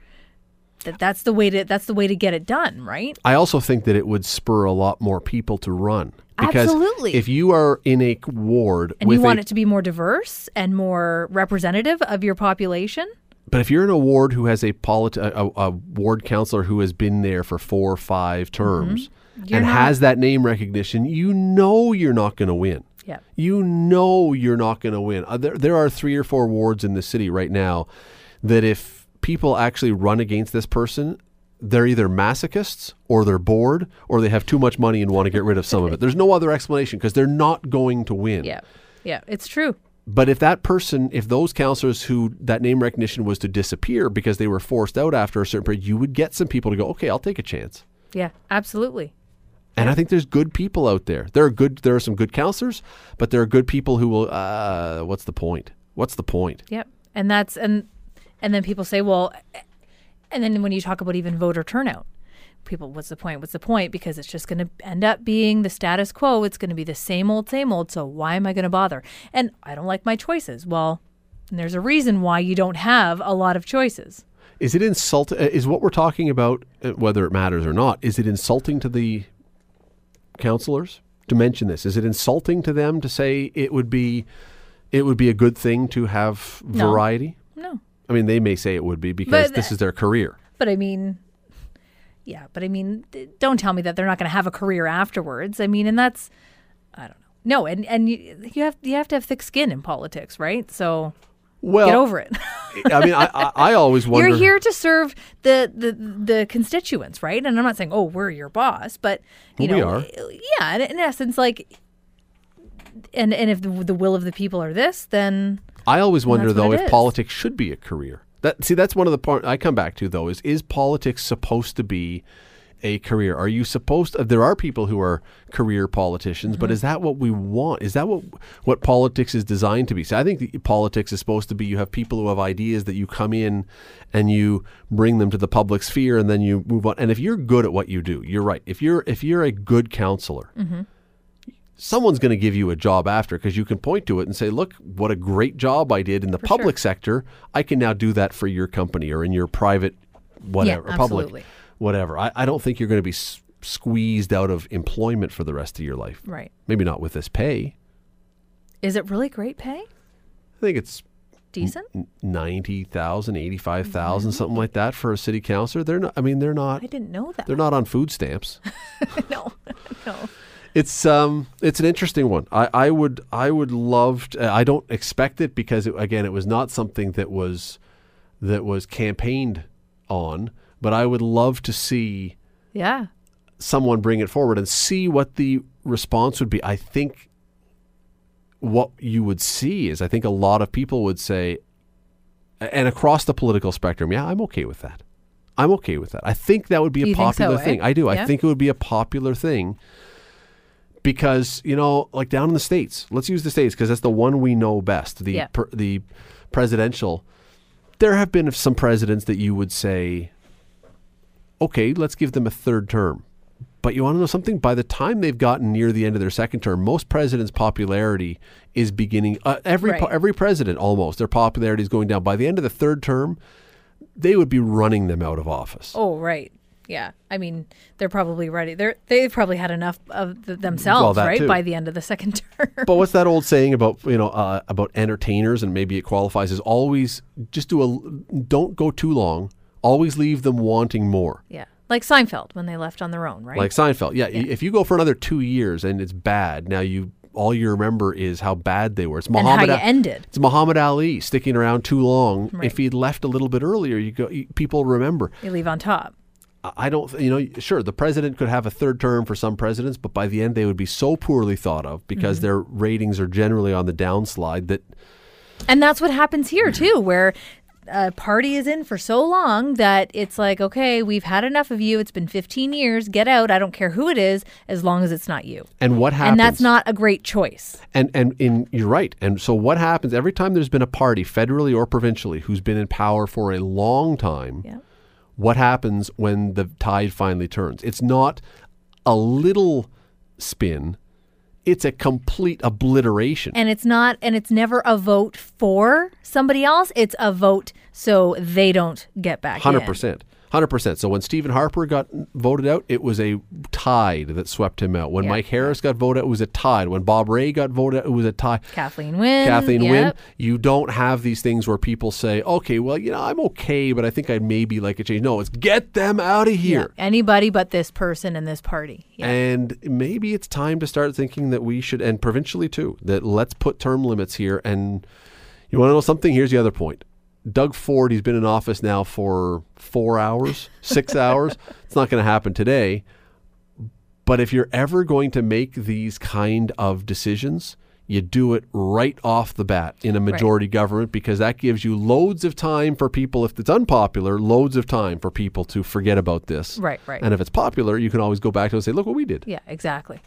C: That, that's the way to that's the way to get it done, right?
B: I also think that it would spur a lot more people to run. Because
C: Absolutely.
B: if you are in a ward
C: And you want
B: a,
C: it to be more diverse and more representative of your population.
B: but if you're in a ward who has a, polit- a, a, a ward councilor who has been there for four or five terms
C: Mm-hmm.
B: And
C: not-
B: has that name recognition, you know you're not going to win.
C: Yeah.
B: You know you're not going to win. Uh, there, there are three or four wards in the city right now that if people actually run against this person, they're either masochists or they're bored or they have too much money and want to get rid of some of it. There's no other explanation because they're not going to win.
C: Yeah. Yeah. It's true.
B: But if that person, if those councilors who that name recognition was to disappear because they were forced out after a certain period, you would get some people to go, okay, I'll take a chance.
C: Yeah. Absolutely.
B: And I think there's good people out there. There are good. There are some good councilors, but there are good people who will. Uh, what's the point? What's the point?
C: Yep. And that's and and then people say, well, and then when you talk about even voter turnout, people, what's the point? What's the point? Because it's just going to end up being the status quo. It's going to be the same old, same old. So why am I going to bother? And I don't like my choices. Well, there's a reason why you don't have a lot of choices.
B: Is it insult? uh, Is what we're talking about, uh, whether it matters or not, is it insulting to the councilors to mention this? Is it insulting to them to say it would be, it would be a good thing to have
C: No.
B: variety?
C: No.
B: I mean, they may say it would be because this is their career.
C: But I mean, yeah, but I mean, don't tell me that they're not going to have a career afterwards. I mean, and that's, I don't know. No, and and you, you have you have to have thick skin in politics, right? So
B: Well,
C: get over it.
B: I mean, I, I, I always wonder.
C: You're here to serve the, the the constituents, right? And I'm not saying, oh, we're your boss, but you
B: Well, we
C: know,
B: are.
C: yeah, in, in essence, like and and if the, the will of the people are this, then
B: I always wonder though if
C: is.
B: politics should be a career. That see, that's one of the part I come back to though is is politics supposed to be a career? Are you supposed? To, there are people who are career politicians, but
C: Mm-hmm.
B: is that what we want? Is that what what politics is designed to be? So I think politics is supposed to be you have people who have ideas that you come in and you bring them to the public sphere, and then you move on. And if you're good at what you do, you're right. If you're if you're a good councilor someone's going to give you a job after because you can mm-hmm. point to it and say, look, what a great job I did in the public sector. I can now do that for your company or in your private whatever, public, whatever. I, I don't think you're going to be s- squeezed out of employment for the rest of your life.
C: right.
B: Maybe not with this pay.
C: Is it really great pay?
B: I think it's
C: Decent?
B: 90,000, 85,000, mm-hmm. something like that for a city councilor. They're not, I mean, they're not,
C: I didn't know that.
B: they're not on food stamps.
C: no, no.
B: It's um it's an interesting one. I, I would I would love to, I don't expect it because it, again it was not something that was that was campaigned on, but I would love to see
C: Yeah.
B: someone bring it forward and see what the response would be. I think what you would see is I think a lot of people would say and across the political spectrum, yeah, I'm okay with that. I'm okay with that. I think that would be a
C: You think so,
B: popular
C: eh?
B: thing. I do. I think it would be a popular thing because you know, like down in the states, let's use the states because that's the one we know best. The
C: Yeah.
B: per, the presidential. There have been some presidents that you would say, okay, let's give them a third term. But you want to know something? By the time they've gotten near the end of their second term, most presidents' popularity is beginning. Uh, every
C: Right.
B: every president almost their popularity is going down. By the end of the third term, they would be running them out of office.
C: Oh, right. Yeah. I mean, they're probably ready. They're they've probably had enough of th- themselves,
B: that
C: right,
B: too.
C: by the end of the second term.
B: But what's that old saying about you know uh, about entertainers and maybe it qualifies as always just do a don't go too long. Always leave them wanting more.
C: yeah. Like Seinfeld when they left on their own, right?
B: Like Seinfeld. Yeah, If you go for another two years and it's bad, now you all you remember is how bad they were. It's
C: and how
B: Muhammad.
C: you ended.
B: it's Muhammad Ali sticking around too long.
C: Right.
B: If he'd left a little bit earlier, you go. you- People remember.
C: You leave on top.
B: I- don't. You know, sure, the president could have a third term for some presidents, but by the end they would be so poorly thought of because
C: Mm-hmm.
B: their ratings are generally on the downslide that
C: And that's what happens here too, where a party is in for so long that it's like, okay, we've had enough of you. It's been 15 years. Get out. I don't care who it is, as long as it's not you.
B: and what happens.
C: And that's not a great choice.
B: And and in you're right. And so what happens every time there's been a party, federally or provincially, who's been in power for a long time?
C: Yeah.
B: What happens when the tide finally turns? It's not a little spin; it's a complete obliteration.
C: And it's not, and it's never a vote for somebody else. It's a vote so they don't get back.
B: Hundred
C: in.
B: Percent. Hundred percent. So when Stephen Harper got voted out, it was a tide that swept him out. When
C: Yeah.
B: Mike Harris got voted out, it was a tide. When Bob Rae got voted out, it was a tide.
C: Kathleen Wynne.
B: Kathleen Wynne, you don't have these things where people say, okay, well, you know, I'm okay, but I think I'd maybe like a change. No, it's get them out of
C: Yeah.
B: here.
C: Anybody but this person in this party. Yeah.
B: And maybe it's time to start thinking that we should, and provincially too, that let's put term limits here. And you want to know something? Here's the other point. Doug Ford, he's been in office now for four hours, six hours. It's not going to happen today. But if you're ever going to make these kind of decisions, you do it right off the bat in a majority government because that gives you loads of time for people, if it's unpopular, loads of time for people to forget about this.
C: Right, right.
B: And if it's popular, you can always go back to it and say, look what we did.
C: yeah, exactly.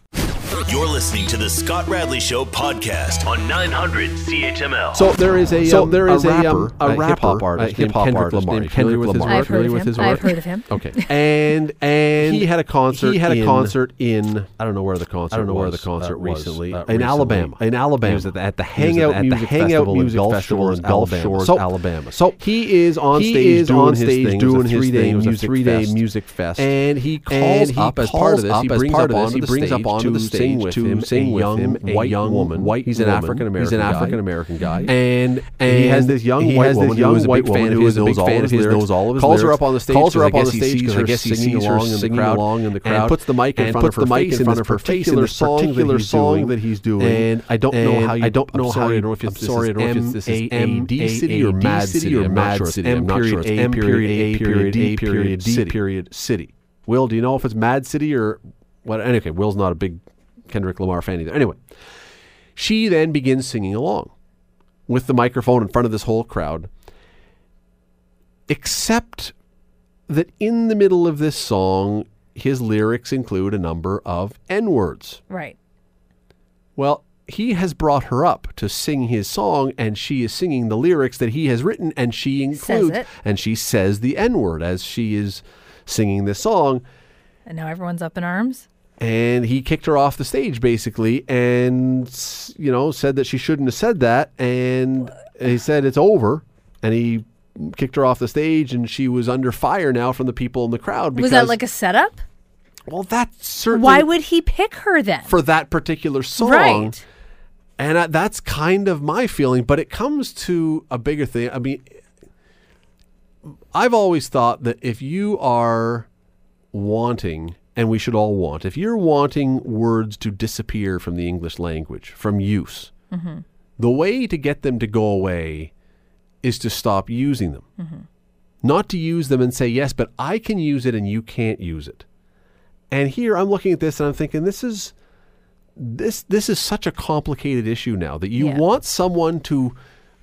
A: You're listening to the Scott Radley Show podcast on 900 CHML.
B: So there is a
D: So
B: um,
D: there is
B: a,
D: a,
B: rapper,
D: um, a
B: hip hop
D: rapper,
B: artist, named
D: hip-hop
B: Kendrick
D: artist
B: Lamar.
D: named
B: Familiar
D: Kendrick
B: with his
D: Lamar.
B: work?
C: I've heard
B: Familiar
C: of
B: with
C: him.
B: his
C: I've heard of him.
B: Okay, and and
D: He had a concert
B: He had a concert in I don't know where the concert.
D: I don't know where the concert
B: uh,
D: was,
B: recently
D: uh,
B: in. Alabama. In Alabama,
D: was at the- at the Hangout
B: at the
D: Music
B: Hangout
D: Festival in
B: Music
D: Gulf
B: Festival
D: Shores,
B: in
D: Gulf
B: Alabama.
D: Shores,
B: So-
D: Alabama.
B: So
D: he is on stage doing his thing. It was a
B: doing his
D: three-day
B: thing. It was a
D: music
B: three-day
D: fest.
B: music fest,
D: And he calls up as part of this. He brings up
B: of
D: onto the stage to
B: the
D: sing with
B: to
D: him
B: sing
D: a
B: with
D: young
B: him a
D: white
B: young
D: woman.
B: White
D: He's an African American.
B: He's an African American guy,
D: And
B: and he has this young
D: he
B: white
D: has this
B: woman
D: young
B: who is a
D: white
B: big fan of
D: who
B: his,
D: knows all of his
B: his, knows all of his
D: calls her up on the stage
B: calls her up on the stage
D: sees
B: 'cause
D: her
B: I guess he sees her singing
D: along in the crowd,
B: along in the
D: and puts the mic in front of her face
B: in front of her face in
D: particular
B: this particular song that he's doing.
D: And I don't know how you-
B: I don't know
D: sorry,
B: how
D: i don't know if
B: i'm
D: it's-
B: sorry, I don't know if this is
D: M-A-D
B: M-A-D
D: city or
B: A-D
D: Mad
B: city or
D: city. I'm not
B: Mad city.
D: M
B: I'm not
D: period
B: sure it's
D: period
B: period
D: A period D city.
B: period city. Will, do you know if it's Mad City or what? Anyway, Will's not a big Kendrick Lamar fan either. Anyway, She then begins singing along with the microphone in front of this whole crowd, except that in the middle of this song, his lyrics include a number of N words.
C: Right.
B: Well, he has brought her up to sing his song, and she is singing the lyrics that he has written, and she includes, and she says the N word as she is singing this song.
C: And now everyone's up in arms.
B: And he kicked her off the stage basically, and you know said that she shouldn't have said that, and he said it's over, and he kicked her off the stage, and she was under fire now from the people in the crowd. Because,
C: Was that like a setup?
B: well, that's certainly
C: Why would he pick her then?
B: for that particular song.
C: Right.
B: And I, that's kind of my feeling, but it comes to a bigger thing. I mean, I've always thought that if you are wanting, and we should all want, if you're wanting words to disappear from the English language, from use, mm-hmm. the way to get them to go away is to stop using them. Mm-hmm. Not to use them and say, yes, but I can use it and you can't use it. And here I'm looking at this and I'm thinking, this is this this is such a complicated issue now that you
C: Yeah.
B: want someone to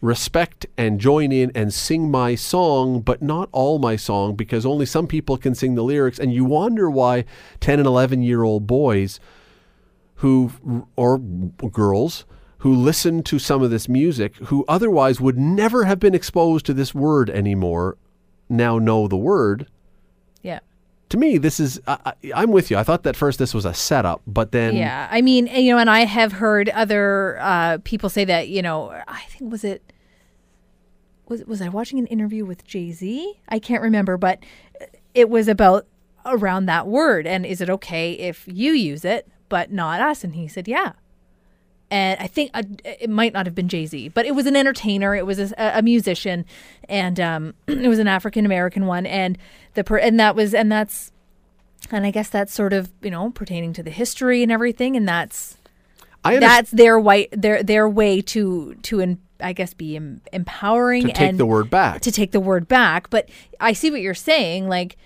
B: respect and join in and sing my song but not all my song because only some people can sing the lyrics and you wonder why 10 and 11 year old boys who or girls who listen to some of this music who otherwise would never have been exposed to this word anymore now know the word
C: Yeah.
B: to me this is I, i'm with you i thought that first this was a setup but then
C: Yeah, I mean, you know, and I have heard other uh, people say that. You know, I think was it was was I watching an interview with Jay Z? I can't remember, but it was about around that word. And is it okay if you use it but not us? And he said, yeah. And I think uh, it might not have been Jay Z, but it was an entertainer. It was a, a musician, and um, it was an African American one. And the per- and that was and that's and I guess that's sort of you know pertaining to the history and everything, and that's
B: I understand.
C: that's their white their their way to to I guess be em- empowering
B: to take
C: and
B: the word back.
C: to take the word back. But I see what you're saying, like.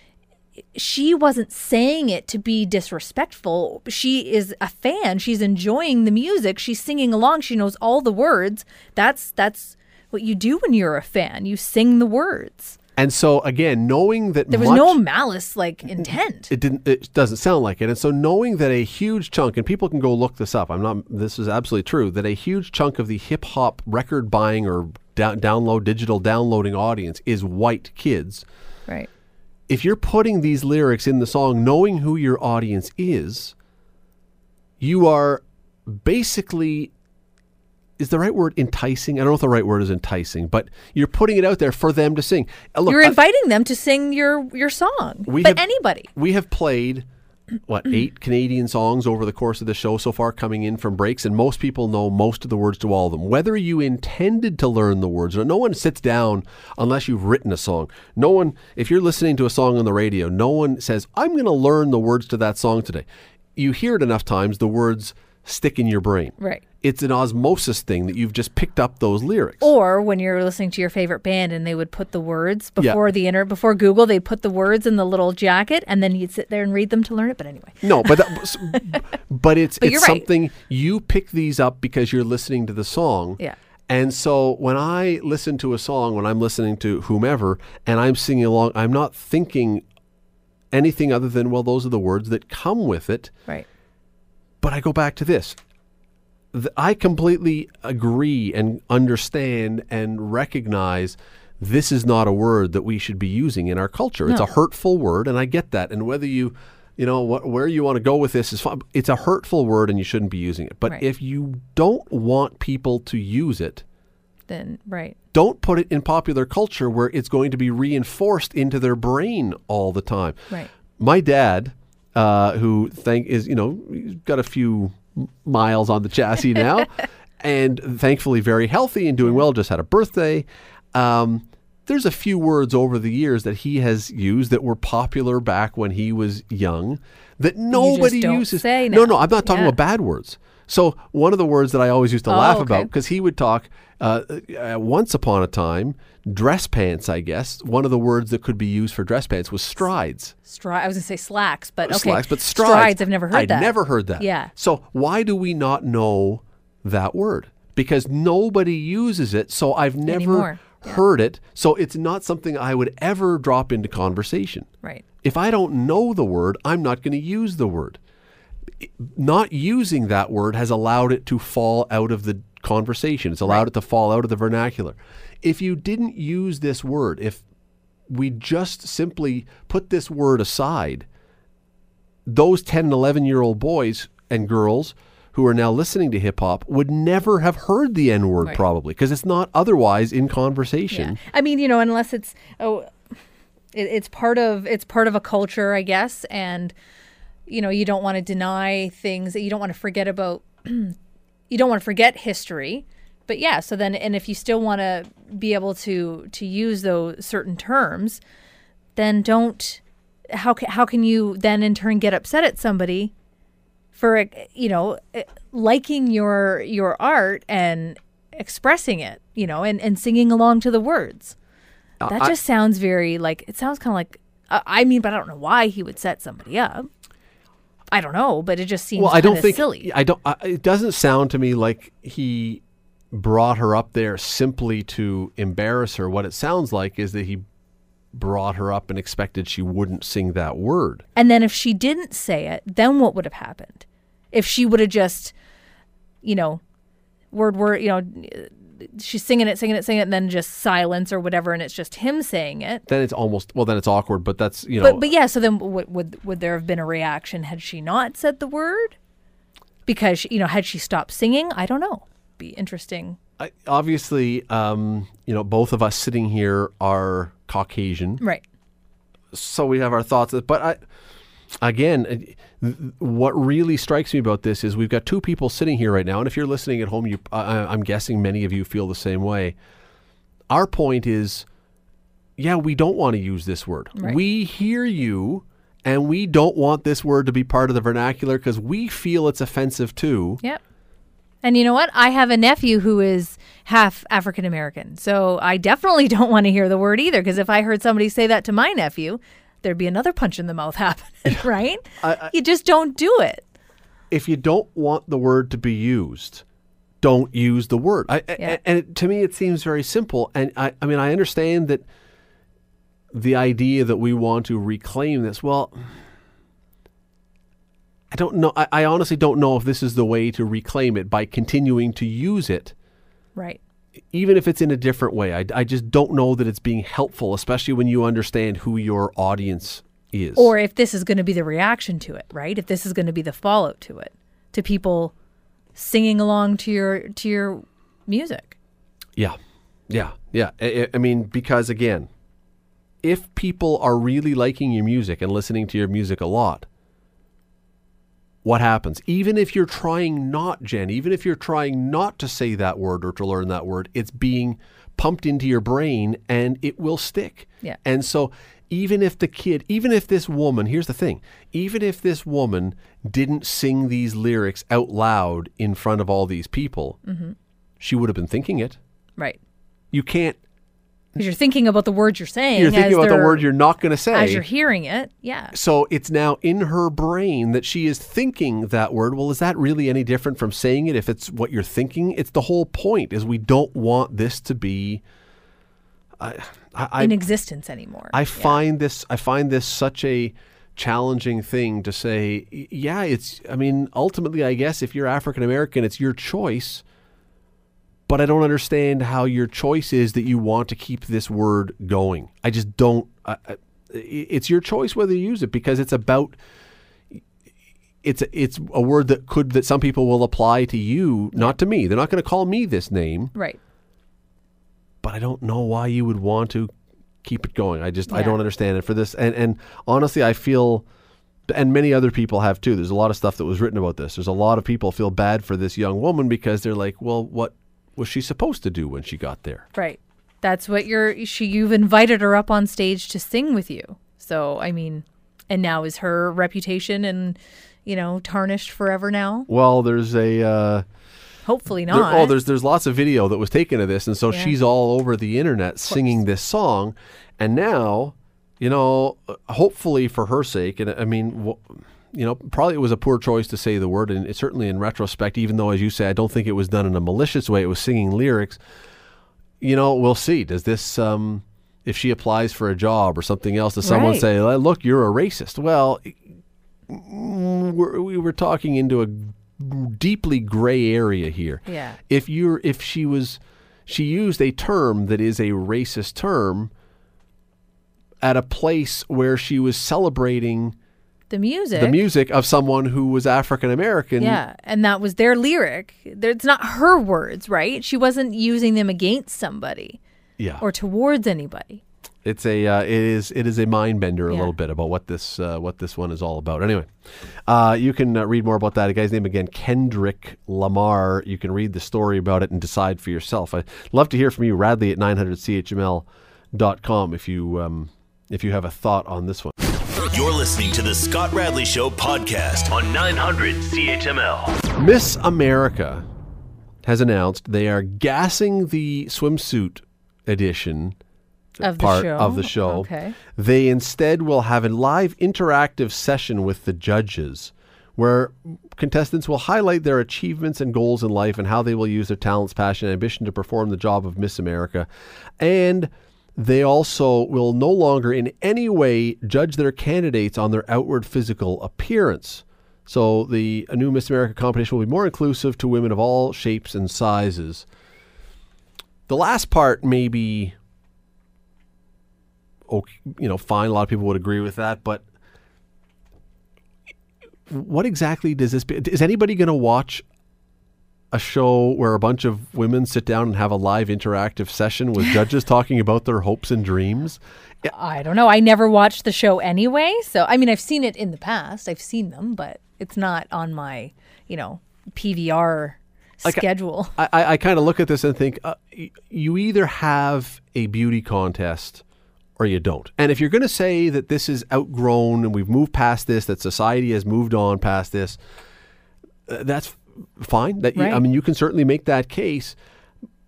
C: She wasn't saying it to be disrespectful. She is a fan. She's enjoying the music. She's singing along. She knows all the words. That's that's what you do when you're a fan. You sing the words.
B: And so again, knowing that
C: There was
B: much,
C: no malice like intent.
B: it didn't it doesn't sound like it. And so knowing that a huge chunk and people can go look this up. I'm not this is absolutely true that a huge chunk of the hip hop record buying or down, download digital downloading audience is white kids.
C: Right.
B: If you're putting these lyrics in the song knowing who your audience is, you are basically is the right word enticing? I don't know if the right word is enticing, but you're putting it out there for them to sing. Uh, Look,
C: You're
B: I-
C: inviting them to sing your your song.
B: We
C: but
B: have-
C: anybody.
B: we have played what eight Canadian songs over the course of the show so far coming in from breaks and most people know most of the words to all of them whether you intended to learn the words no one sits down unless you've written a song no one if you're listening to a song on the radio no one says I'm going to learn the words to that song today you hear it enough times the words stick in your brain
C: Right.
B: It's an osmosis thing that you've just picked up those lyrics
C: Or when you're listening to your favorite band and they would put the words
B: Yeah.
C: before the inter before Google, they'd put the words in the little jacket and then you'd sit there and read them to learn it. But anyway.
B: No, but that, but it's
C: But
B: it's
C: you're right.
B: something you pick these up because you're listening to the song.
C: Yeah.
B: And so when I listen to a song, when I'm listening to whomever, and I'm singing along, I'm not thinking anything other than well, those are the words that come with it.
C: Right.
B: But I go back to this. Th- I completely agree and understand and recognize this is not a word that we should be using in our culture. It's a hurtful word, and I get that. And whether you, you know, what, where you want to go with this is fine. It's a hurtful word, and you shouldn't be using it. But
C: Right.
B: if you don't want people to use it,
C: Then right.
B: don't put it in popular culture where it's going to be reinforced into their brain all the time.
C: Right.
B: My dad, uh, who thank is you know he's got a few miles on the chassis now, and thankfully very healthy and doing well. Just had a birthday. Um, there's a few words over the years that he has used that were popular back when he was young that nobody uses. no, no, I'm not talking
C: Yeah.
B: about bad words. So one of the words that I always used to
C: Oh,
B: laugh
C: okay.
B: about because he would talk uh, uh, once upon a time dress pants. I guess one of the words that could be used for dress pants was strides.
C: Stri- I was gonna say slacks, but okay.
B: Slacks, but strides.
C: I've never heard
B: I'd
C: that.
B: never heard that.
C: Yeah.
B: So why do we not know that word because nobody uses it. So I've never
C: Anymore.
B: heard it. So it's not something I would ever drop into conversation.
C: Right.
B: If I don't know the word, I'm not going to use the word. Not using that word has allowed it to fall out of the conversation. It's allowed it to fall out of the vernacular. If you didn't use this word, if we just simply put this word aside, those 10 and 11 year old boys and girls who are now listening to hip hop would never have heard the N word
C: Right.
B: probably because it's not otherwise in conversation.
C: Yeah. I mean, you know, unless it's oh, it, it's part of it's part of a culture, I guess, and you know, you don't want to deny things that you don't want to forget about. you don't want to forget history, but yeah. So then, and if you still want to be able to to use those certain terms, then don't. How ca- how can you then in turn get upset at somebody for you know liking your your art and expressing it you know and, and singing along to the words that
B: I-
C: just sounds very like it sounds kind of like uh, i mean but i don't know why he would set somebody up i don't know but it just seems
B: Well, I don't think
C: silly
B: I don't. I, it doesn't sound to me like he brought her up there simply to embarrass her. What it sounds like is that he brought her up and expected she wouldn't sing that word.
C: and then if she didn't say it then what would have happened if she would have just you know word word you know she's singing it singing it singing it and then just silence or whatever and it's just him saying it
B: Then it's almost well. Then it's awkward. But that's you know.
C: But but yeah, so then would would would there have been a reaction had she not said the word? Because you know, had she stopped singing, I don't know. Be interesting.
B: I, obviously, um, you know, both of us sitting here are Caucasian,
C: Right.
B: so we have our thoughts. But I, again, th- what really strikes me about this is we've got two people sitting here right now, and if you're listening at home, you, I, I'm guessing many of you feel the same way. Our point is, yeah, we don't want to use this word.
C: Right.
B: We hear you, and we don't want this word to be part of the vernacular because we feel it's offensive too.
C: Yep. And you know what? I have a nephew who is half African American. So I definitely don't want to hear the word either because if I heard somebody say that to my nephew, there'd be another punch in the mouth happening, right? you just don't do it.
B: if you don't want the word to be used, don't use the word. I,
C: Yeah.
B: And it, to me, it seems very simple. And I, I mean, I understand that the idea that we want to reclaim this. Well, I don't know. I, I honestly don't know if this is the way to reclaim it by continuing to use it,
C: Right.
B: Even if it's in a different way. I, I just don't know that it's being helpful, especially when you understand who your audience is.
C: Or if this is going to be the reaction to it, right? If this is going to be the fallout to it, to people singing along to your to your music.
B: Yeah, yeah, yeah. I, I- I mean, because again, if people are really liking your music and listening to your music a lot, what happens? Even if you're trying not, Jen, even if you're trying not to say that word or to learn that word, it's being pumped into your brain and it will stick.
C: Yeah.
B: And so, even if the kid, even if this woman, here's the thing, even if this woman didn't sing these lyrics out loud in front of all these people, mm-hmm. she would have been thinking it.
C: Right.
B: You can't.
C: Because you're thinking about the words you're saying.
B: You're thinking
C: as
B: about the word you're not going to say.
C: as you're hearing it. Yeah.
B: so it's now in her brain that she is thinking that word. Well, is that really any different from saying it if it's what you're thinking? It's the whole point is we don't want this to be I I,
C: in existence anymore.
B: I
C: Yeah.
B: find this I find this such a challenging thing to say yeah it's I mean ultimately I guess if you're African American it's your choice but I don't understand how your choice is that you want to keep this word going. I just don't. I, I, it's your choice whether you use it because it's about. It's a, it's a word that could that some people will apply to you, not to me. They're not going to call me this name,
C: Right.
B: but I don't know why you would want to keep it going. I just I don't understand it for this. And and honestly, I feel. And many other people have too. There's a lot of stuff that was written about this. There's a lot of people feel bad for this young woman because they're like, well, what was she supposed to do when she got there?
C: Right. That's what you're she you've invited her up on stage to sing with you. So, I mean, and now is her reputation and you know, tarnished forever now?
B: Well, there's a uh,
C: Hopefully
B: there-
C: not.
B: oh, there's there's lots of video that was taken of this, and so
C: Yeah.
B: she's all over the internet singing this song, and now, you know, uh, hopefully for her sake, and I mean, wh- you know, probably it was a poor choice to say the word, and it, certainly in retrospect, even though, as you say, I don't think it was done in a malicious way. It was singing lyrics. You know, we'll see. Does this, um, if she applies for a job or something else, does someone
C: Right.
B: say, "Uh, "Look, you're a racist"? Well, we're, we were talking into a deeply gray area here.
C: Yeah.
B: If you're, if she was, she used a term that is a racist term at a place where she was celebrating
C: The music.
B: the music of someone who was African American.
C: Yeah, and that was their lyric. There- It's not her words, right? She wasn't using them against somebody
B: yeah.
C: or towards anybody.
B: It's a uh, it is it is a mind bender a
C: Yeah.
B: little bit about what this uh, what this one is all about. Anyway, uh, you can uh, read more about that. The guy's name again, Kendrick Lamar. You can read the story about it and decide for yourself. I'd love to hear from you, Radley at 900chml.com if you um, if you have a thought on this one.
A: You're listening to the Scott Radley Show podcast on 900 CHML.
B: Miss America has announced they are gassing the swimsuit edition
C: Of the
B: part
C: show?
B: of the show.
C: Okay.
B: They instead will have a live interactive session with the judges where contestants will highlight their achievements and goals in life and how they will use their talents, passion, and ambition to perform the job of Miss America. And they also will no longer in any way judge their candidates on their outward physical appearance. So the new Miss America competition will be more inclusive to women of all shapes and sizes. The last part may be okay, you know, fine. A lot of people would agree with that, but what exactly does this? Be? Is anybody going to watch a show where a bunch of women sit down and have a live interactive session with judges talking about their hopes and dreams?
C: I don't know. I never watched the show anyway. So, I mean, I've seen it in the past. I've seen them, but it's not on my, you know, PVR schedule.
B: I, I, I kind of look at this and think uh, you either have a beauty contest or you don't. And if you're going to say that this is outgrown and we've moved past this, that society has moved on past this, uh, that's fine. That you, I mean, you can certainly make that case.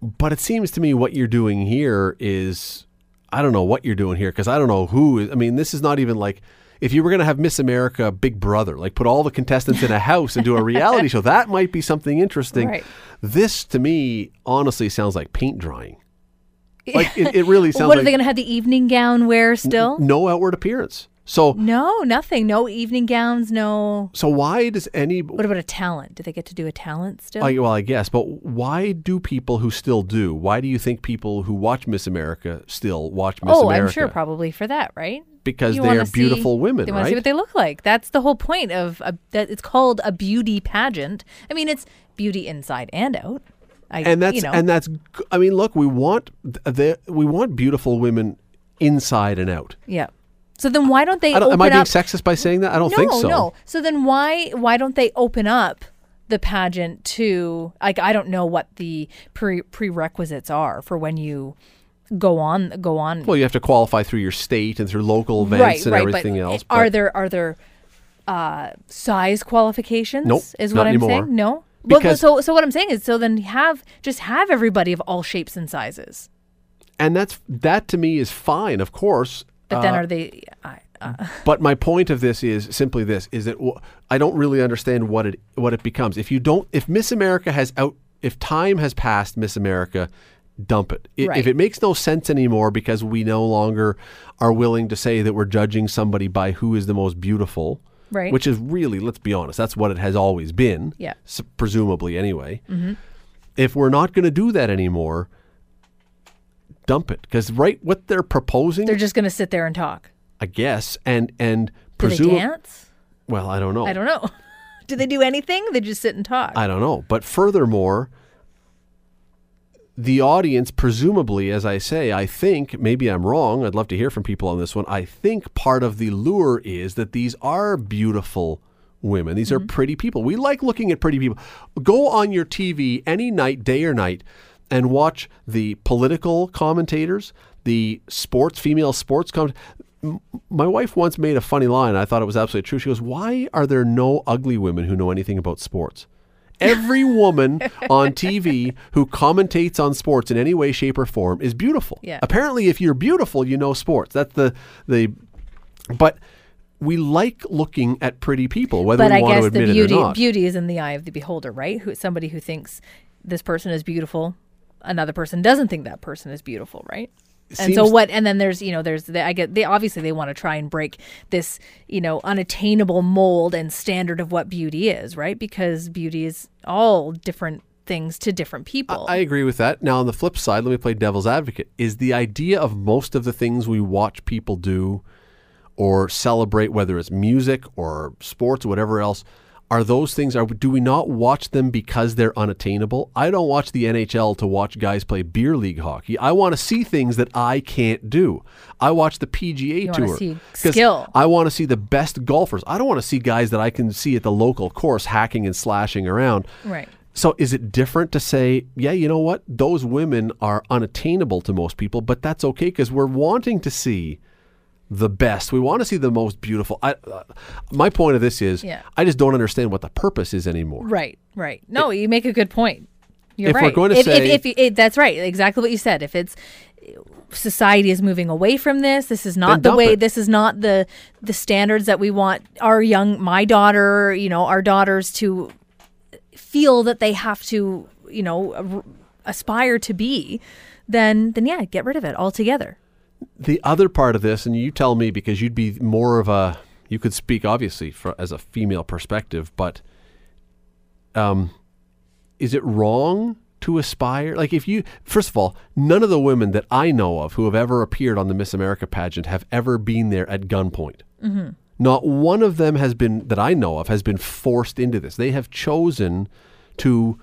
B: But it seems to me what you're doing here is I don't know what you're doing here because I don't know who is. I mean, this is not even like if you were going to have Miss America Big Brother, like put all the contestants in a house and do a reality show, that might be something interesting.
C: Right.
B: This to me honestly sounds like paint drying. Like it, it really sounds
C: what
B: like
C: are they going to have the evening gown wear still?
B: no outward appearance. So
C: No, nothing. No evening gowns. No.
B: so why does any
C: What about a talent? Do they get to do a talent still?
B: I, well, I guess, but why do people who still do? Why do you think people who watch Miss America still watch Miss
C: oh,
B: America?
C: I'm sure probably for that, right?
B: Because
C: You
B: they are beautiful
C: see-
B: women,
C: They want to see what they look like. That's the whole point of a, that. It's called a beauty pageant. I mean, it's beauty inside and out. I,
B: and that's
C: you know,
B: and that's. I mean, look, we want th- the we want beautiful women inside and out.
C: yeah. So then why don't they
B: I don't, am I being
C: up?
B: sexist by saying that? I don't
C: no,
B: think so.
C: no. So then why why don't they open up the pageant to like I don't know what the pre- prerequisites are for when you go on go on
B: Well, you have to qualify through your state and through local events
C: right
B: and
C: right
B: everything
C: but
B: else.
C: are
B: but-
C: there are there uh size qualifications
B: Nope,
C: is what i'm
B: anymore.
C: saying no well,
B: Because-
C: so so what i'm saying is so then have just have everybody of all shapes and sizes
B: and that's that to me is fine, of course.
C: But then
B: Uh,
C: are they I, uh,
B: But my point of this is simply this: is that w- I don't really understand what it what it becomes. If you don't, if Miss America has out, if time has passed Miss America, dump it. I-
C: Right.
B: If it makes no sense anymore because we no longer are willing to say that we're judging somebody by who is the most beautiful,
C: Right.
B: Which is really, let's be honest, that's what it has always been.
C: Yeah.
B: s- presumably anyway. If we're not going to do that anymore, dump it because right what they're proposing,
C: they're just going to sit there and talk
B: I guess, and and
C: do
B: presume.
C: they dance
B: Well, I don't know.
C: i don't know do they do anything they just sit and talk
B: I don't know. But furthermore, the audience, presumably, as I say, I think, maybe I'm wrong. I'd love to hear from people on this one. I think part of the lure is that these are beautiful women. These are mm-hmm. pretty people. We like looking at pretty people. Go on your TV any night, day or night, and watch the political commentators, the sports, female sports commentators. My wife once made a funny line. I thought it was absolutely true. She goes, Why are there no ugly women who know anything about sports? Every woman on TV who commentates on sports in any way, shape, or form is beautiful.
C: Yeah.
B: Apparently, if you're beautiful, you know sports. That's the the. But we like looking at pretty people, whether
C: but
B: we
C: I
B: want
C: guess
B: to
C: the beauty
B: it or not.
C: beauty is in the eye of the beholder, right? Who somebody who thinks this person is beautiful, another person doesn't think that person is beautiful, right? And so what? And then there's you know there's the, I get they obviously they want to try and break this you know unattainable mold and standard of what beauty is, right? Because beauty is all different things to different people.
B: I agree with that. Now, on the flip side, let me play devil's advocate. Is the idea of most of the things we watch people do or celebrate, whether it's music or sports or whatever else, are those things, are do we not watch them because they're unattainable? I don't watch the NHL to watch guys play beer league hockey. I want to see things that I can't do. I watch the PGA
C: You
B: Tour.
C: skill.
B: I want to see the best golfers. I don't want to see guys that I can see at the local course hacking and slashing around.
C: right.
B: So is it different to say, yeah, you know what? Those women are unattainable to most people, but that's okay because we're wanting to see the best. We want to see the most beautiful. I, uh, my point of this is,
C: Yeah.
B: I just don't understand what the purpose is anymore.
C: Right, right. No, you make a good point. You're
B: If we're
C: right.
B: going to
C: if,
B: say-
C: if, if, if that's right, exactly what you said. If it's society is moving away from this, this is not the way.
B: it.
C: This is not the the standards that we want our young, my daughter, you know, our daughters to feel that they have to, you know, r- aspire to be. Then, then yeah, get rid of it altogether.
B: The other part of this, and you tell me because you'd be more of a, you could speak obviously for, as a female perspective, but um, is it wrong to aspire? Like, if you, first of all, none of the women that I know of who have ever appeared on the Miss America pageant have ever been there at gunpoint. Mm-hmm. Not one of them has been, that I know of, has been forced into this. They have chosen to,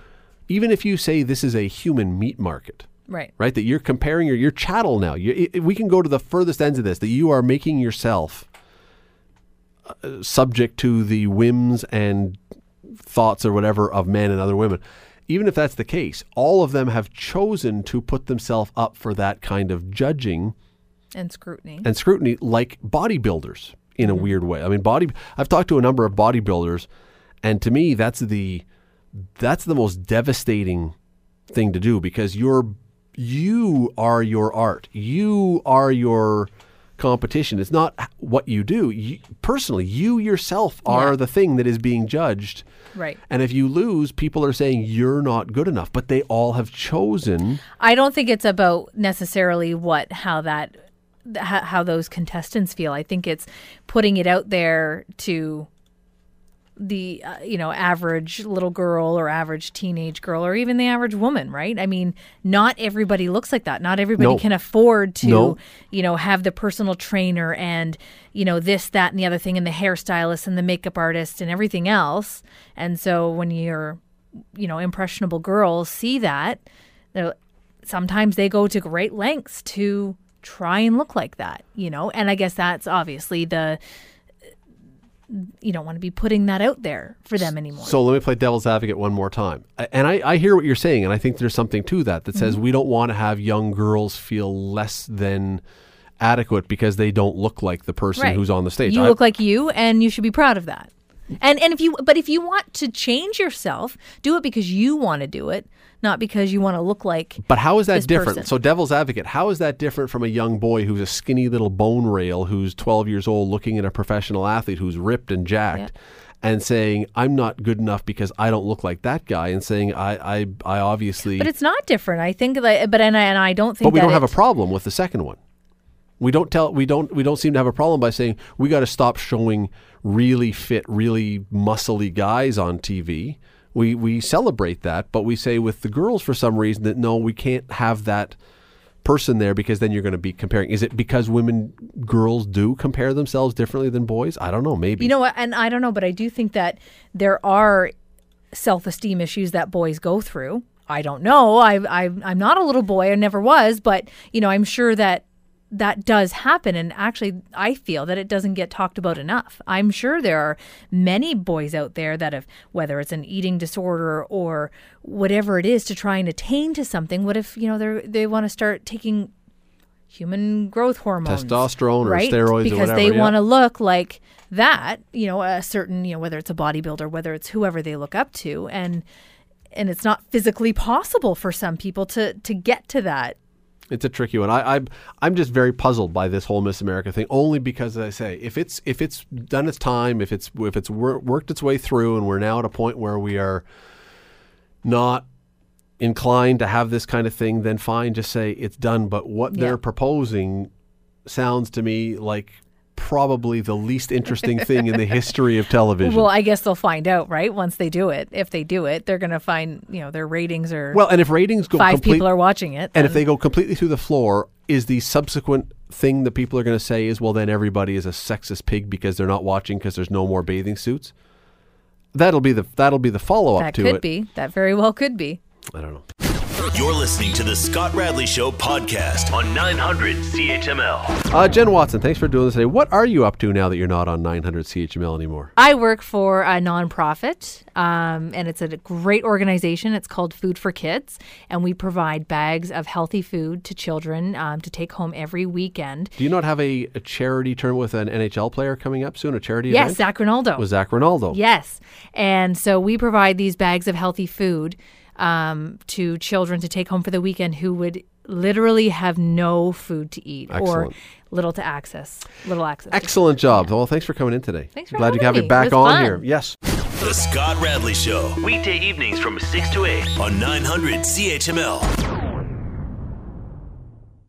B: even if you say this is a human meat market,
C: Right.
B: right? That you're comparing your, your chattel now. You, i we can go to the furthest ends of this, that you are making yourself uh, subject to the whims and thoughts or whatever of men and other women. Even if that's the case, all of them have chosen to put themselves up for that kind of judging
C: And scrutiny.
B: and scrutiny like bodybuilders in a weird way. I mean body I've talked to a number of bodybuilders and to me that's the that's the most devastating thing to do because you're you are your art. You are your competition. It's not what you do. You, personally, you yourself are
C: Yeah.
B: the thing that is being judged.
C: Right.
B: And if you lose, people are saying you're not good enough, but they all have chosen
C: I don't think it's about necessarily what how that how, how those contestants feel. I think it's putting it out there to the uh, you know average little girl or average teenage girl or even the average woman, right? I mean, not everybody looks like that. Not everybody
B: No.
C: can afford to
B: No.
C: you know have the personal trainer and you know this that and the other thing and the hairstylist and the makeup artist and everything else. And so when you're you know impressionable girls see that sometimes they go to great lengths to try and look like that, you know? And I guess that's obviously the you don't want to be putting that out there for them anymore.
B: So let me play devil's advocate one more time. And I, I hear what you're saying, and I think there's something to that that
C: Mm-hmm.
B: says we don't want to have young girls feel less than adequate because they don't look like the person
C: Right.
B: who's on the stage.
C: You
B: I-
C: look like you and you should be proud of that. And and if you but if you want to change yourself, do it because you want to do it, not because you want to look like
B: but how is that different?
C: person.
B: So devil's advocate, how is that different from a young boy who's a skinny little bone rail who's 12 years old looking at a professional athlete who's ripped and jacked? And saying I'm not good enough because I don't look like that guy, and saying I I, I obviously
C: But it's not different. I think like but and I, and I don't think
B: But we
C: that
B: don't have a problem with the second one. We don't tell we don't we don't seem to have a problem by saying we got to stop showing really fit, really muscly guys on TV. We we celebrate that, but we say with the girls for some reason that no, we can't have that person there because then you're going to be comparing. Is it because women girls do compare themselves differently than boys? I don't know, maybe.
C: You know what? And I don't know, but I do think that there are self-esteem issues that boys go through. I don't know. I, I I'm not a little boy. I never was, but you know, I'm sure that that does happen. And actually, I feel that it doesn't get talked about enough. I'm sure there are many boys out there that have, whether it's an eating disorder or whatever it is, to try and attain to something. What if you know they they want to start taking human growth hormones,
B: Testosterone or
C: right?
B: steroids or
C: because
B: whatever,
C: they
B: yeah.
C: want to look like that. You know, a certain you know whether it's a bodybuilder, whether it's whoever they look up to, and and it's not physically possible for some people to to get to that
B: It's a tricky one. I, I'm I'm just very puzzled by this whole Miss America thing. Only because, as I say, if it's if it's done its time, if it's if it's wor- worked its way through, and we're now at a point where we are not inclined to have this kind of thing, then fine, just say it's done. But what
C: Yeah.
B: they're proposing sounds to me like probably the least interesting thing in the history of television.
C: Well, I guess they'll find out, right? Once they do it. If they do it, they're going to find, you know, their ratings are
B: well, and if ratings go
C: five
B: complete,
C: people are watching it.
B: And if they go completely through the floor, is the subsequent thing that people are going to say is, well, then everybody is a sexist pig because they're not watching because there's no more bathing suits? That'll be the that'll be the follow up
C: that
B: to
C: could be. That very well could be.
B: I don't know.
A: You're listening to the Scott Radley Show podcast on 900 CHML.
B: Uh, Jen Watson, thanks for doing this today. What are you up to now that you're not on 900 CHML anymore?
C: I work for a nonprofit, um, and it's a great organization. It's called Food for Kids, and we provide bags of healthy food to children um, to take home every weekend.
B: Do you not have a, a charity tournament with an NHL player coming up soon? A charity
C: Yes,
B: event?
C: Zac Rinaldo.
B: With Zac Rinaldo.
C: Yes. And so we provide these bags of healthy food um, to children to take home for the weekend who would literally have no food to eat or little to access, little access.
B: Excellent job. Well, thanks for coming in today.
C: Thanks for
B: Glad to
C: having
B: have you
C: me.
B: back on
C: fun.
B: here. Yes.
A: The Scott Radley Show. Weekday evenings from 6 to 8 on 900 CHML.